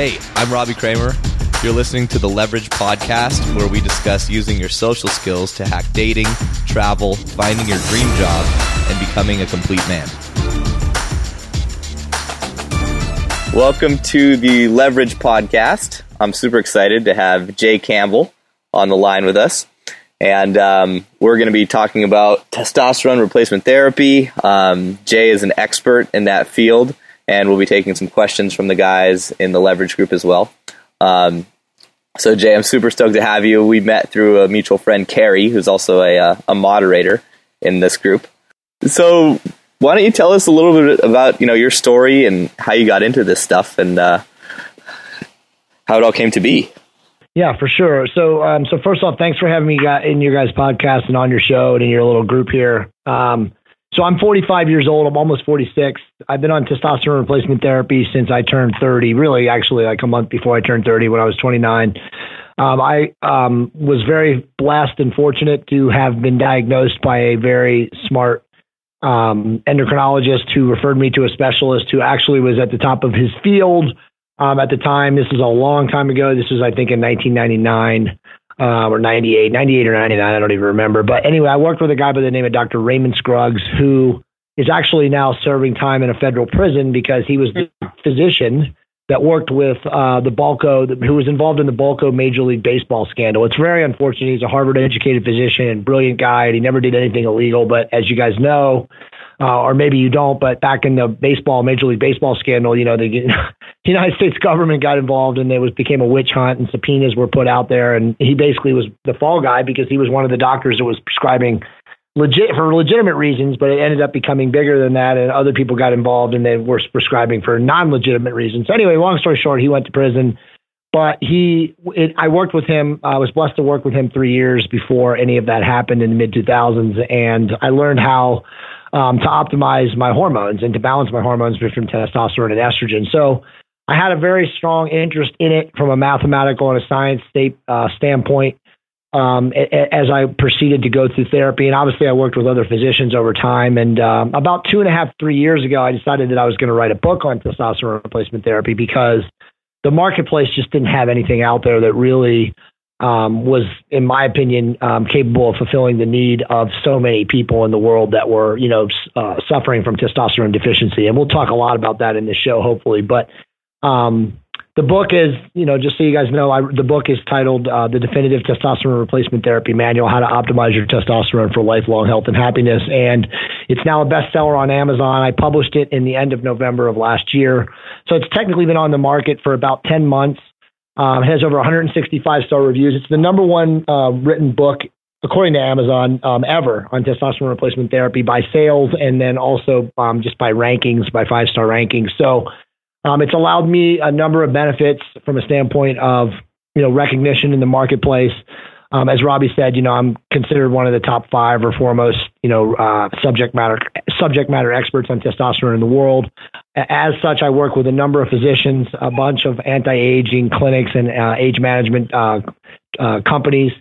Hey, I'm Robbie Kramer. You're listening to the Leverage Podcast, where we discuss using your social skills to hack dating, travel, finding your dream job, and becoming a complete man. Welcome to the Leverage Podcast. I'm super excited to have Jay Campbell on the line with us. And um, we're going to be talking about testosterone replacement therapy. Um, Jay is an expert in that field, and we'll be taking some questions from the guys in the Leverage group as well. Um, so, Jay, I'm super stoked to have you. We met through a mutual friend, Carrie, who's also a, uh, a moderator in this group. So, why don't you tell us a little bit about you know your story and how you got into this stuff and uh, how it all came to be? Yeah, for sure. So, um, so first off, thanks for having me in your guys' podcast and on your show and in your little group here. Um, so I'm 45 years old. I'm almost 46. I've been on testosterone replacement therapy since I turned 30. Really, actually, like a month before I turned 30, when I was 29. Um, I um, was very blessed and fortunate to have been diagnosed by a very smart um, endocrinologist who referred me to a specialist who actually was at the top of his field um, at the time. This is a long time ago. This was, I think, in 1999 um, or 98, 98 or 99, I don't even remember. But anyway, I worked with a guy by the name of Dr. Raymond Scruggs, who is actually now serving time in a federal prison because he was the physician that worked with uh, the Balco, who was involved in the Balco Major League Baseball scandal. It's very unfortunate. He's a Harvard educated physician and brilliant guy, and he never did anything illegal. But as you guys know, uh, or maybe you don't, but back in the baseball, Major League Baseball scandal, you know, the, United States government got involved and it was became a witch hunt and subpoenas were put out there. And he basically was the fall guy because he was one of the doctors that was prescribing legit for legitimate reasons, but it ended up becoming bigger than that. And other people got involved and they were prescribing for non legitimate reasons. So anyway, long story short, he went to prison. But he, it, I worked with him. I was blessed to work with him three years before any of that happened in the mid 2000s, and I learned how um, to optimize my hormones and to balance my hormones between testosterone and estrogen. So I had a very strong interest in it from a mathematical and a science state, uh, standpoint um, as I proceeded to go through therapy. And obviously, I worked with other physicians over time. And um, about two and a half, three years ago, I decided that I was going to write a book on testosterone replacement therapy because the marketplace just didn't have anything out there that really um, was, in my opinion, um, capable of fulfilling the need of so many people in the world that were, you know, uh, suffering from testosterone deficiency. And we'll talk a lot about that in this show, hopefully. But um, the book is, you know, just so you guys know, I, the book is titled uh, "The Definitive Testosterone Replacement Therapy Manual: How to Optimize Your Testosterone for Lifelong Health and Happiness," and it's now a bestseller on Amazon. I published it in the end of November of last year, so it's technically been on the market for about ten months. Um, has over 165 star reviews. It's the number one uh, written book, according to Amazon, um, ever on testosterone replacement therapy by sales and then also um, just by rankings, by five star rankings. So um, it's allowed me a number of benefits from a standpoint of you know recognition in the marketplace. Um, as Robbie said, you know, I'm considered one of the top five or foremost, you know, uh, subject matter subject matter experts on testosterone in the world. As such, I work with a number of physicians, a bunch of anti-aging clinics and uh, age management uh, uh companies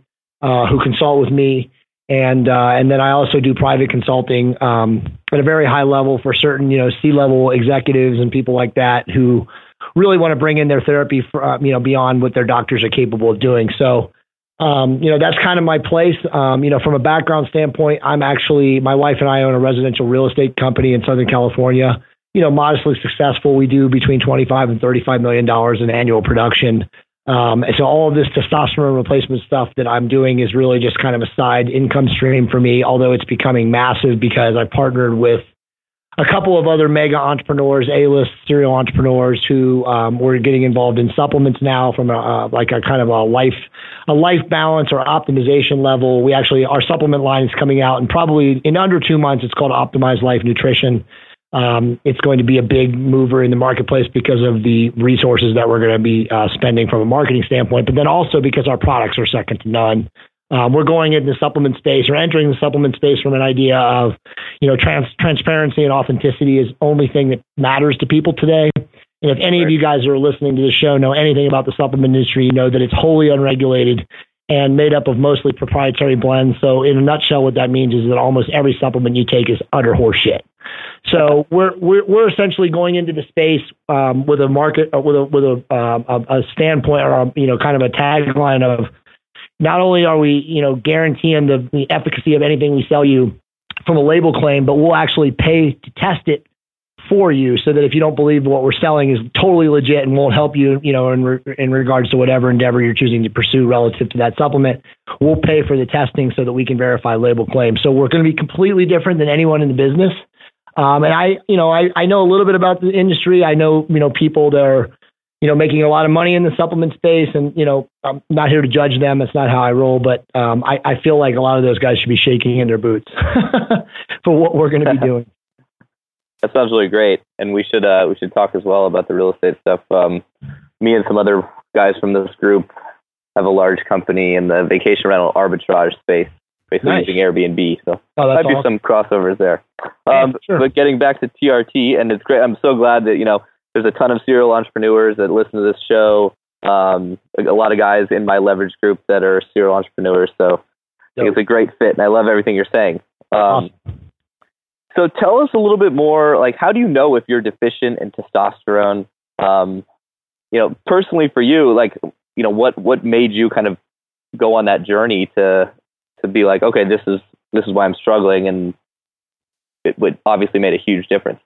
uh, who consult with me, and uh, and then I also do private consulting um, at a very high level for certain, you know, C-level executives and people like that who really want to bring in their therapy, for, you know, beyond what their doctors are capable of doing. So um, you know, that's kind of my place. Um, you know, from a background standpoint, I'm actually, my wife and I own a residential real estate company in Southern California. You know, modestly successful. We do between 25 and 35 million dollars in annual production. Um, and so all of this testosterone replacement stuff that I'm doing is really just kind of a side income stream for me, although it's becoming massive because I partnered with a couple of other mega entrepreneurs, A-list serial entrepreneurs who um, were getting involved in supplements now from a, uh, like a kind of a life a life balance or optimization level. We actually our supplement line is coming out, and probably in under two months, it's called Optimized Life Nutrition. Um, it's going to be a big mover in the marketplace because of the resources that we're going to be uh, spending from a marketing standpoint, but then also because our products are second to none. Um, we're going into the supplement space or entering the supplement space from an idea of, you know, trans- transparency and authenticity is only thing that matters to people today. And if any of you guys who are listening to the show know anything about the supplement industry, you know that it's wholly unregulated and made up of mostly proprietary blends. So, in a nutshell, what that means is that almost every supplement you take is utter horseshit. So we're we're, we're essentially going into the space um, with a market uh, with a with a, uh, a, a standpoint or a, you know kind of a tagline of not only are we you know guaranteeing the, the efficacy of anything we sell you from a label claim, but we'll actually pay to test it for you so that if you don't believe what we're selling is totally legit and won't help you, you know, in, re- in regards to whatever endeavor you're choosing to pursue relative to that supplement, we'll pay for the testing so that we can verify label claims. So we're going to be completely different than anyone in the business. Um, and I, you know, I, I know a little bit about the industry. I know, you know, people that are, you know, making a lot of money in the supplement space. And, you know, I'm not here to judge them. That's not how I roll. But um, I, I feel like a lot of those guys should be shaking in their boots for what we're going to be doing. That sounds really great, and we should uh, we should talk as well about the real estate stuff. Um, me and some other guys from this group have a large company in the vacation rental arbitrage space, basically nice. using Airbnb. So oh, might awesome. be some crossovers there. Um, sure. But getting back to TRT, and it's great. I'm so glad that you know there's a ton of serial entrepreneurs that listen to this show. Um, a lot of guys in my leverage group that are serial entrepreneurs. So I think it's a great fit, and I love everything you're saying. Um, awesome. So tell us a little bit more, like how do you know if you're deficient in testosterone? Um, you know, personally for you, like, you know, what what made you kind of go on that journey to to be like, okay, this is this is why I'm struggling, and it would obviously made a huge difference.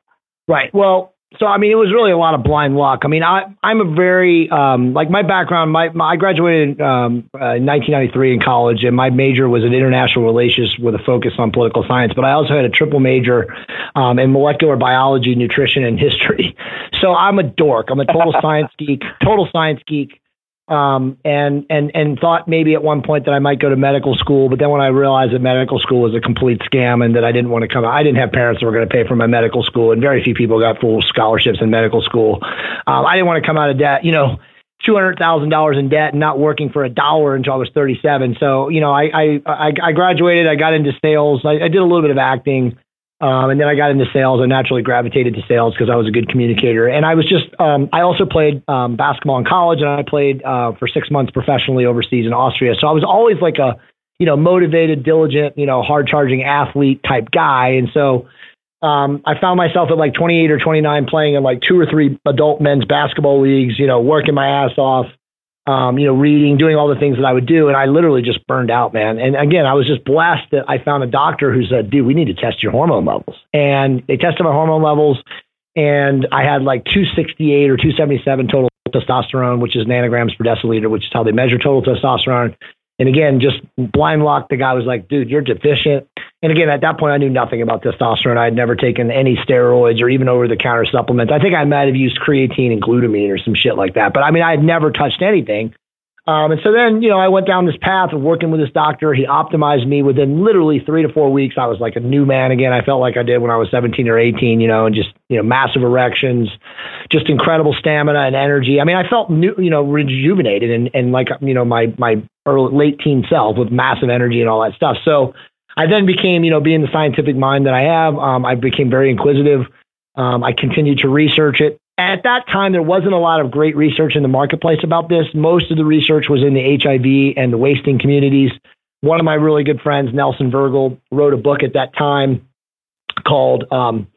Right. Well, so I mean, it was really a lot of blind luck. I mean, I I'm a very um, like my background. My, my I graduated um, uh, in 1993 in college, and my major was in international relations with a focus on political science. But I also had a triple major um, in molecular biology, nutrition, and history. So I'm a dork. I'm a total science geek. Total science geek um, and and and thought maybe at one point that I might go to medical school, but then when I realized that medical school was a complete scam and that I didn't want to come, I didn't have parents that were going to pay for my medical school, and very few people got full scholarships in medical school. Um, I didn't want to come out of debt, you know. Two hundred thousand dollars in debt and not working for a dollar until I was thirty-seven. So you know, I I I graduated. I got into sales. I, I did a little bit of acting. Um, and then I got into sales. I naturally gravitated to sales because I was a good communicator. And I was just, um, I also played um, basketball in college and I played uh, for six months professionally overseas in Austria. So I was always like a, you know, motivated, diligent, you know, hard charging athlete type guy. And so um, I found myself at like 28 or 29 playing in like two or three adult men's basketball leagues, you know, working my ass off um, you know, reading, doing all the things that I would do. And I literally just burned out, man. And again, I was just blessed that I found a doctor who said, dude, we need to test your hormone levels. And they tested my hormone levels. And I had like 268 or 277 total testosterone, which is nanograms per deciliter, which is how they measure total testosterone. And again, just blind lock, the guy was like, dude, you're deficient. And again, at that point, I knew nothing about testosterone. I had never taken any steroids or even over the counter supplements. I think I might have used creatine and glutamine or some shit like that. But I mean, I had never touched anything. Um, and so then, you know, I went down this path of working with this doctor. He optimized me within literally three to four weeks. I was like a new man again. I felt like I did when I was 17 or 18, you know, and just, you know, massive erections, just incredible stamina and energy. I mean, I felt new, you know, rejuvenated and, and like, you know, my, my early, late teen self with massive energy and all that stuff. So I then became, you know, being the scientific mind that I have, um, I became very inquisitive. Um, I continued to research it at that time, there wasn't a lot of great research in the marketplace about this. Most of the research was in the HIV and the wasting communities. One of my really good friends, Nelson Vergel, wrote a book at that time called um,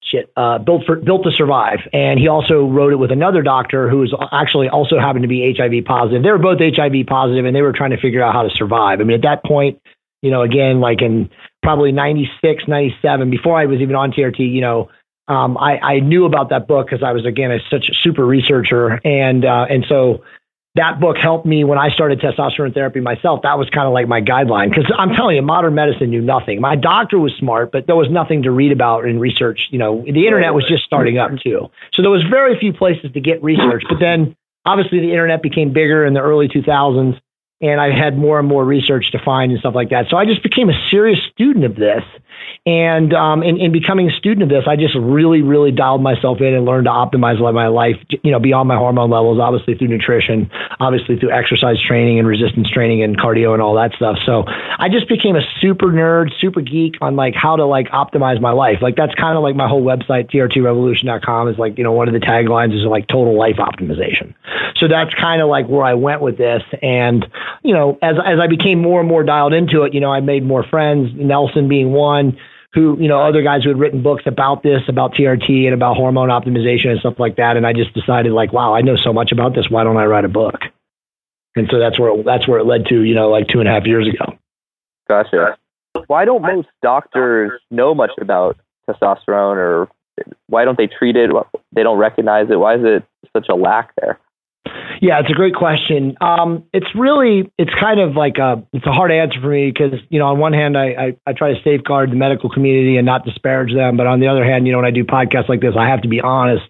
shit, uh, Built for Built to Survive, and he also wrote it with another doctor who was actually also happened to be HIV positive. They were both HIV positive, and they were trying to figure out how to survive. I mean, at that point, you know, again, like in probably 96, 97, before I was even on TRT, you know, um, I, I knew about that book because I was again a, such a super researcher, and uh, and so that book helped me when I started testosterone therapy myself. That was kind of like my guideline because I'm telling you, modern medicine knew nothing. My doctor was smart, but there was nothing to read about and research. You know, the internet was just starting up too, so there was very few places to get research. But then, obviously, the internet became bigger in the early 2000s, and I had more and more research to find and stuff like that. So I just became a serious student of this and um, in, in becoming a student of this, I just really, really dialed myself in and learned to optimize my life, you know, beyond my hormone levels, obviously through nutrition, obviously through exercise training and resistance training and cardio and all that stuff. So I just became a super nerd, super geek on like how to like optimize my life. Like that's kind of like my whole website, trtrevolution.com is like, you know, one of the taglines is like total life optimization. So that's kind of like where I went with this. And, you know, as, as I became more and more dialed into it, you know, I made more friends, Nelson being one, who, you know, other guys who had written books about this, about TRT and about hormone optimization and stuff like that. And I just decided like, wow, I know so much about this. Why don't I write a book? And so that's where, that's where it led to, you know, like two and a half years ago. Gotcha. Why don't most doctors know much about testosterone or why don't they treat it? They don't recognize it. Why is it such a lack there? Yeah, it's a great question. Um, it's really, it's kind of like a, it's a hard answer for me because, you know, on one hand, I, I, I, try to safeguard the medical community and not disparage them. But on the other hand, you know, when I do podcasts like this, I have to be honest.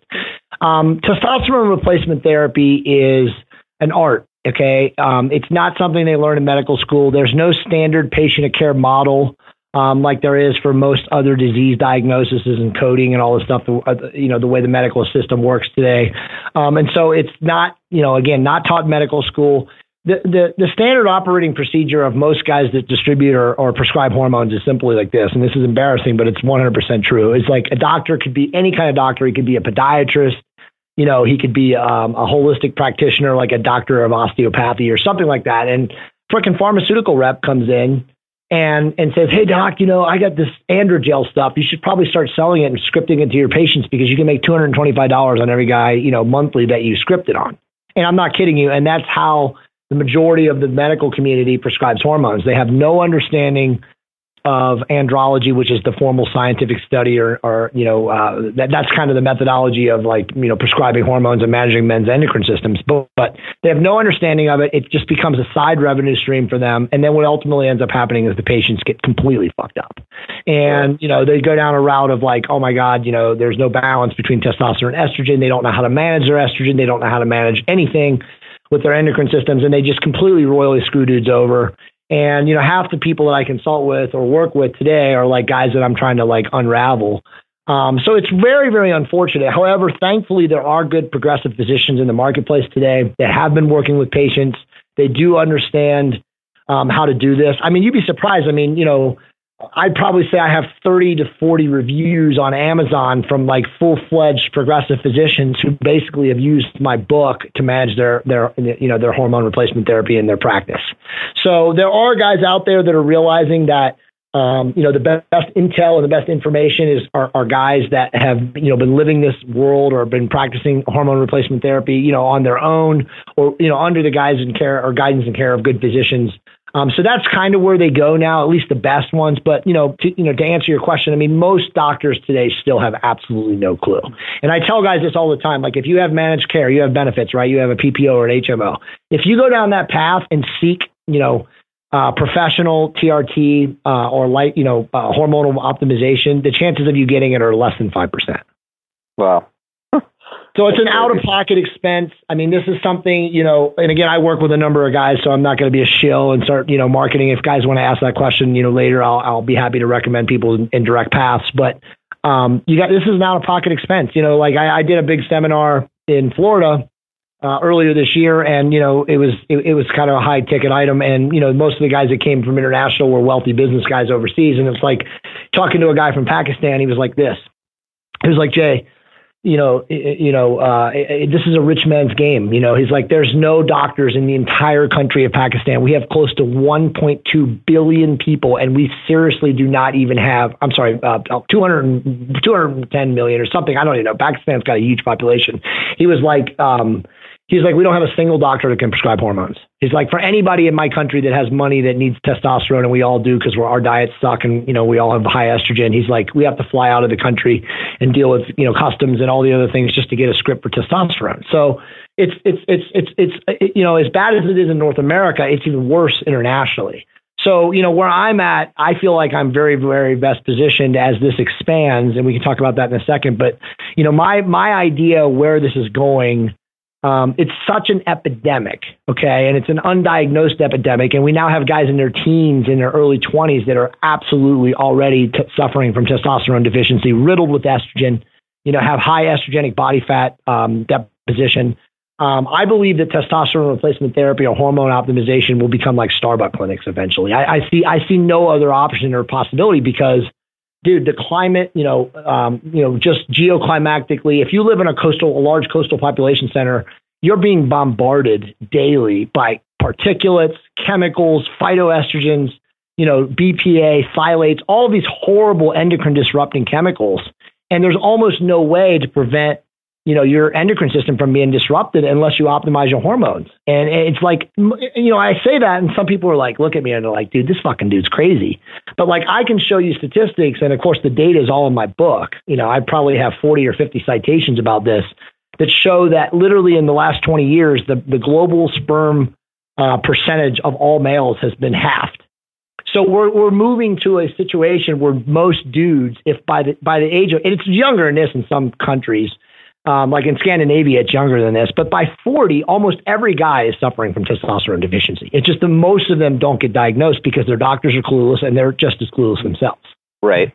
Um, testosterone replacement therapy is an art. Okay. Um, it's not something they learn in medical school. There's no standard patient care model um, like there is for most other disease diagnoses and coding and all the stuff, uh, you know, the way the medical system works today. Um, and so it's not, you know, again, not taught medical school. The, the, the standard operating procedure of most guys that distribute or, or prescribe hormones is simply like this, and this is embarrassing, but it's 100% true. It's like a doctor could be any kind of doctor. He could be a podiatrist, you know, he could be um, a holistic practitioner, like a doctor of osteopathy or something like that. And freaking pharmaceutical rep comes in and and says, "Hey doc, you know I got this androgel stuff. You should probably start selling it and scripting it to your patients because you can make two hundred and twenty five dollars on every guy you know monthly that you script it on." And I'm not kidding you. And that's how the majority of the medical community prescribes hormones. They have no understanding of andrology, which is the formal scientific study, or, or you know, uh, that, that's kind of the methodology of like, you know, prescribing hormones and managing men's endocrine systems. But, but they have no understanding of it. It just becomes a side revenue stream for them. And then what ultimately ends up happening is the patients get completely fucked up. And, you know, they go down a route of like, oh my God, you know, there's no balance between testosterone and estrogen. They don't know how to manage their estrogen. They don't know how to manage anything with their endocrine systems and they just completely royally screw dudes over and, you know, half the people that I consult with or work with today are like guys that I'm trying to like unravel. Um, so it's very, very unfortunate. However, thankfully, there are good progressive physicians in the marketplace today that have been working with patients. They do understand um, how to do this. I mean, you'd be surprised. I mean, you know, I'd probably say I have 30 to 40 reviews on Amazon from like full fledged progressive physicians who basically have used my book to manage their, their, you know, their hormone replacement therapy in their practice. So there are guys out there that are realizing that, um, you know, the best, best intel and the best information is are, are guys that have, you know, been living this world or been practicing hormone replacement therapy, you know, on their own or, you know, under the guidance and care or guidance and care of good physicians um, so that's kind of where they go now, at least the best ones. But you know, to, you know, to answer your question, I mean, most doctors today still have absolutely no clue. And I tell guys this all the time: like, if you have managed care, you have benefits, right? You have a PPO or an HMO. If you go down that path and seek, you know, uh, professional TRT uh, or like, you know, uh, hormonal optimization, the chances of you getting it are less than five percent. Wow. So it's an out of pocket expense. I mean, this is something, you know, and again, I work with a number of guys, so I'm not going to be a shill and start, you know, marketing. If guys want to ask that question, you know, later, I'll, I'll be happy to recommend people in, in direct paths. But um, you got this is an out of pocket expense. You know, like I, I did a big seminar in Florida uh, earlier this year, and you know, it was it, it was kind of a high ticket item, and you know, most of the guys that came from international were wealthy business guys overseas, and it's like talking to a guy from Pakistan. He was like this. He was like, Jay you know, you know, uh, this is a rich man's game. You know, he's like, there's no doctors in the entire country of Pakistan. We have close to 1.2 billion people, and we seriously do not even have. I'm sorry, uh, 200, 210 million or something. I don't even know. Pakistan's got a huge population. He was like, um, He's like, we don't have a single doctor that can prescribe hormones. He's like, for anybody in my country that has money that needs testosterone, and we all do because our diets suck, and you know we all have high estrogen. He's like, we have to fly out of the country and deal with you know customs and all the other things just to get a script for testosterone. So it's it's it's it's it's it, you know as bad as it is in North America, it's even worse internationally. So, you know, where I'm at, I feel like I'm very, very best positioned as this expands, and we can talk about that in a second. But, you know, my my idea where this is going um, it's such an epidemic, okay, and it's an undiagnosed epidemic, and we now have guys in their teens, in their early 20s, that are absolutely already t- suffering from testosterone deficiency, riddled with estrogen, you know, have high estrogenic body fat um, deposition. Um, I believe that testosterone replacement therapy or hormone optimization will become like Starbucks clinics eventually. I, I see I see no other option or possibility because dude, the climate, you know, um, you know, just geoclimatically, if you live in a coastal, a large coastal population center, you're being bombarded daily by particulates, chemicals, phytoestrogens. you know, BPA, phthalates, all these horrible endocrine disrupting chemicals. And there's almost no way to prevent, you know, your endocrine system from being disrupted unless you optimize your hormones. And it's like, you know, I say that and some people are like, look at me and they're like, dude, this fucking dude's crazy. But like, I can show you statistics. And of course, the data is all in my book. You know, I probably have 40 or 50 citations about this that show that literally in the last 20 years, the, the global sperm uh, percentage of all males has been halved. So we're we're moving to a situation where most dudes, if by the by the age of, it's younger in this in some countries, um, like in Scandinavia, it's younger than this, but by 40, almost every guy is suffering from testosterone deficiency. It's just that most of them don't get diagnosed because their doctors are clueless and they're just as clueless themselves. Right.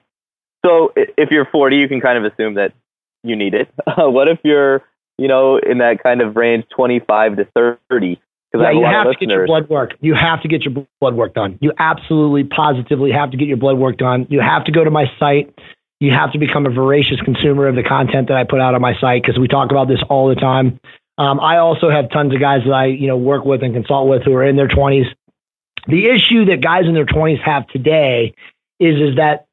So if you're 40, you can kind of assume that you need it. what if you're, you know, in that kind of range, 25 to 30? yeah, you have, have to get your blood work. You have to get your blood work done. You absolutely, positively have to get your blood work done. You have to go to my site. You have to become a voracious consumer of the content that I put out on my site because we talk about this all the time. Um, I also have tons of guys that I, you know, work with and consult with who are in their 20s. The issue that guys in their 20s have today is is that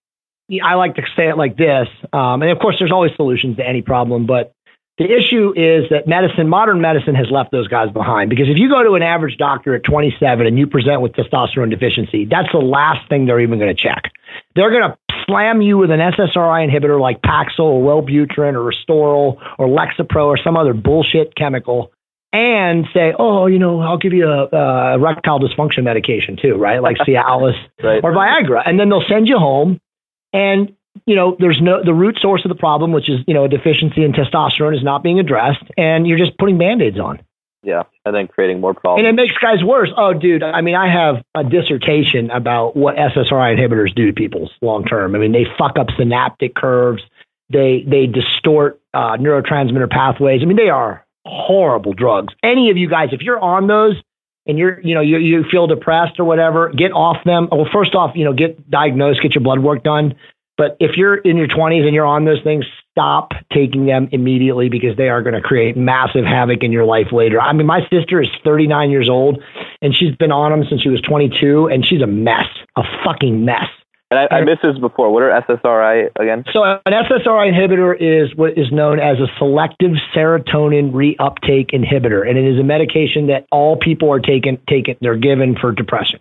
I like to say it like this, um, and of course, there's always solutions to any problem, but the issue is that medicine, modern medicine, has left those guys behind. Because if you go to an average doctor at 27 and you present with testosterone deficiency, that's the last thing they're even going to check. They're going to slam you with an SSRI inhibitor like Paxil or Wellbutrin or Restoril or Lexapro or some other bullshit chemical and say, oh, you know, I'll give you a, a erectile dysfunction medication too, right? Like Cialis right. or Viagra. And then they'll send you home and you know, there's no the root source of the problem, which is you know a deficiency in testosterone, is not being addressed, and you're just putting band-aids on. Yeah, and then creating more problems. And it makes guys worse. Oh, dude, I mean, I have a dissertation about what SSRI inhibitors do to people's long term. I mean, they fuck up synaptic curves. They they distort uh, neurotransmitter pathways. I mean, they are horrible drugs. Any of you guys, if you're on those and you're you know you you feel depressed or whatever, get off them. Well, first off, you know, get diagnosed, get your blood work done. But if you're in your 20s and you're on those things, stop taking them immediately because they are going to create massive havoc in your life later. I mean, my sister is 39 years old and she's been on them since she was 22 and she's a mess, a fucking mess. And I, I missed this before. What are SSRI again? So an SSRI inhibitor is what is known as a selective serotonin reuptake inhibitor, and it is a medication that all people are taking. Taken, they're given for depression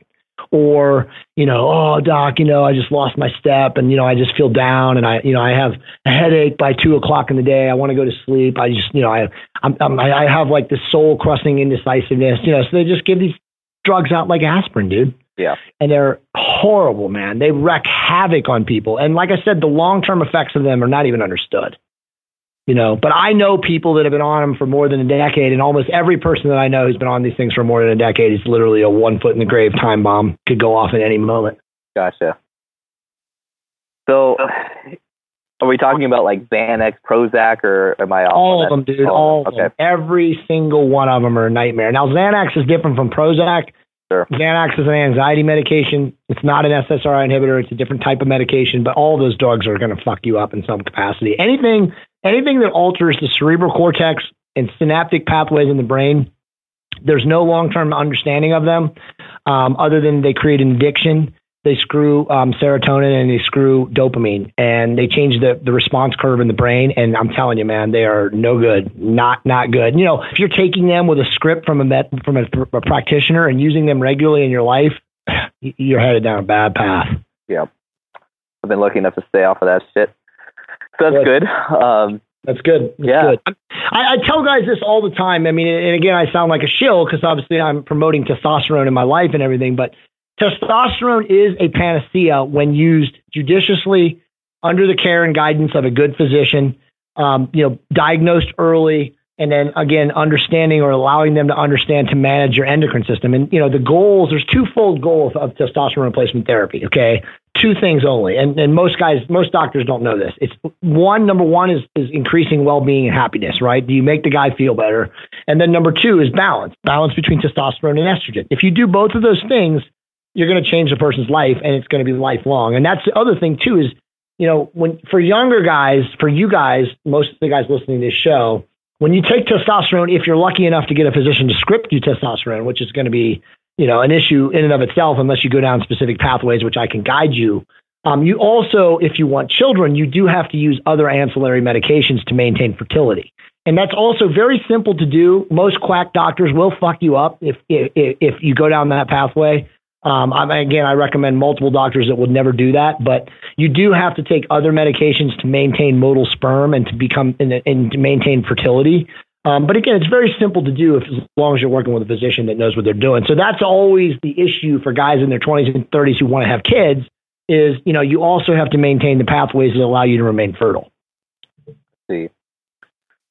or you know oh doc you know i just lost my step and you know i just feel down and i you know i have a headache by two o'clock in the day. I want to go to sleep. I just you know i i'm, I'm i have like this soul crushing indecisiveness you know so they just give these drugs out like aspirin dude. Yeah. And they're horrible man. They wreak havoc on people. And like i said the long term effects of them are not even understood you know, but I know people that have been on them for more than a decade, and almost every person that I know who's been on these things for more than a decade is literally a one foot in the grave time bomb. Could go off at any moment. Gotcha. So, are we talking about like Xanax, Prozac, or am I all of them, dude? All, all of them. Every single one of them are a nightmare. Now, Xanax is different from Prozac. Sure. Xanax is an anxiety medication. It's not an SSRI inhibitor. It's a different type of medication, but all those drugs are going to fuck you up in some capacity. Anything anything that alters the cerebral cortex and synaptic pathways in the brain, there's no long term understanding of them um, other than they create an addiction. They screw um, serotonin and they screw dopamine and they change the, the response curve in the brain. And I'm telling you, man, they are no good, not not good. You know, if you're taking them with a script from a met, from a, a practitioner and using them regularly in your life, you're headed down a bad path. Yeah, I've been lucky enough to stay off of that shit. That's good. Um, that's good. That's yeah. Good. I, I, tell guys this all the time. I mean, and again, I sound like a shill because obviously I'm promoting testosterone in my life and everything, but testosterone is a panacea when used judiciously under the care and guidance of a good physician, um, you know, diagnosed early, and then again understanding or allowing them to understand to manage your endocrine system and you know the goals there's twofold goals of testosterone replacement therapy okay two things only and, and most guys most doctors don't know this. It's one number one is is increasing well-being and happiness right? Do you make the guy feel better? And then number two is balance balance between testosterone and estrogen. If you do both of those things you're going to change a person's life and it's going to be lifelong. And that's the other thing too is you know when for younger guys for you guys most of the guys listening to this show when you take testosterone, if you're lucky enough to get a physician to script you testosterone, which is going to be you know, an issue in and of itself unless you go down specific pathways, which I can guide you. Um, you also, if you want children, you do have to use other ancillary medications to maintain fertility. And that's also very simple to do. Most quack doctors will fuck you up if if, if you go down that pathway. Um, I, again, I recommend multiple doctors that would never do that, but you do have to take other medications to maintain motile sperm and to become and, and to maintain fertility. Um, but again, it's very simple to do if, as long as you're working with a physician that knows what they're doing. So that's always the issue for guys in their 20s and 30s who want to have kids is, you know, you also have to maintain the pathways that allow you to remain fertile. see.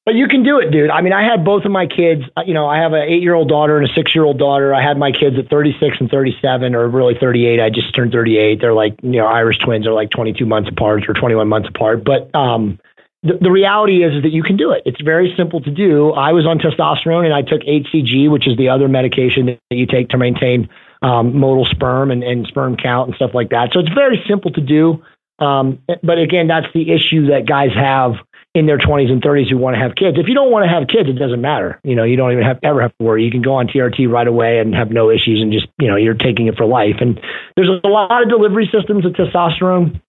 But you can do it, dude. I mean, I had both of my kids. uh, You know, I have an eight-year-old daughter and a six-year-old daughter. I had my kids at 36 and 37, or really 38. I just turned 38. They're like, you know, Irish twins. They're like 22 months apart or 21 months apart. But um, the, the reality is, is that you can do it. It's very simple to do. I was on testosterone and I took HCG, which is the other medication that you take to maintain um, motile sperm and, and sperm count and stuff like that. So it's very simple to do. Um, but again, that's the issue that guys have in their 20s and 30s who want to have kids. If you don't want to have kids, it doesn't matter. You know, you don't even have ever have to worry. You can go on TRT right away and have no issues and just, you know, you're taking it for life. And there's a lot of delivery systems of testosterone.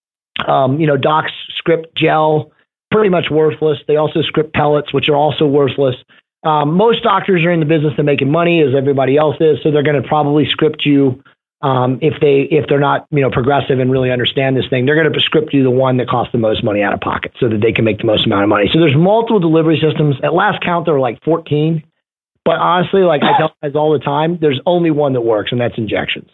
Um, you know, docs script gel, pretty much worthless. They also script pellets, which are also worthless. Um, most doctors are in the business of making money, as everybody else is, so they're going to probably script you um, if they if they're not you know progressive and really understand this thing. They're going to script you the one that costs the most money out of pocket, so that they can make the most amount of money. So there's multiple delivery systems. At last count, there were like 14. But honestly, like I tell guys all the time, there's only one that works, and that's injections.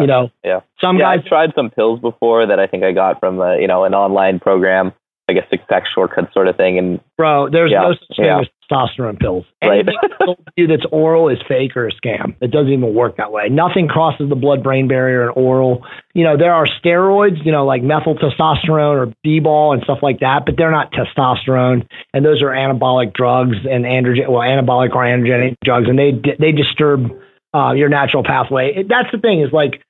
You know, Yeah. some yeah, guys I've tried some pills before that I think I got from a, you know an online program, like a six pack shortcut sort of thing, and Bro, there's Yeah, no such thing yeah. as testosterone pills. Right. Anything to you that's oral is fake or a scam. It doesn't even work that way. Nothing crosses the blood-brain barrier in oral. You know, there are steroids, you know, like methyl testosterone or D-bol and stuff like that, but they're not testosterone. And those are anabolic drugs and androgen, well, anabolic or androgenic drugs, and they they disturb uh, your natural pathway. That's the thing is like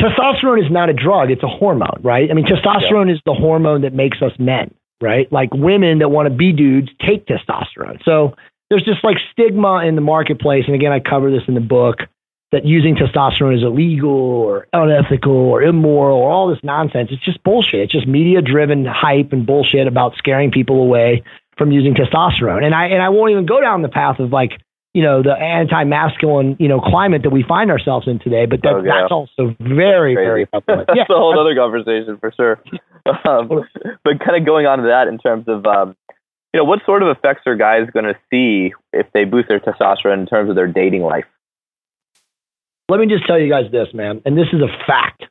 testosterone is not a drug; it's a hormone, right? I mean, testosterone is the hormone that makes us men, right? Like women that want to be dudes take testosterone. So there's just like stigma in the marketplace, and again, I cover this in the book that using testosterone is illegal or unethical or immoral or all this nonsense. It's just bullshit. It's just media-driven hype and bullshit about scaring people away from using testosterone. And I and I won't even go down the path of like you know the anti-masculine you know climate that we find ourselves in today. But that, Oh, yeah. that's also very very prevalent. that's a whole other conversation for sure. Um, but kind of going on to that in terms of, um, you know, what sort of effects are guys going to see if they boost their testosterone in terms of their dating life? Let me just tell you guys this, man, and this is a fact.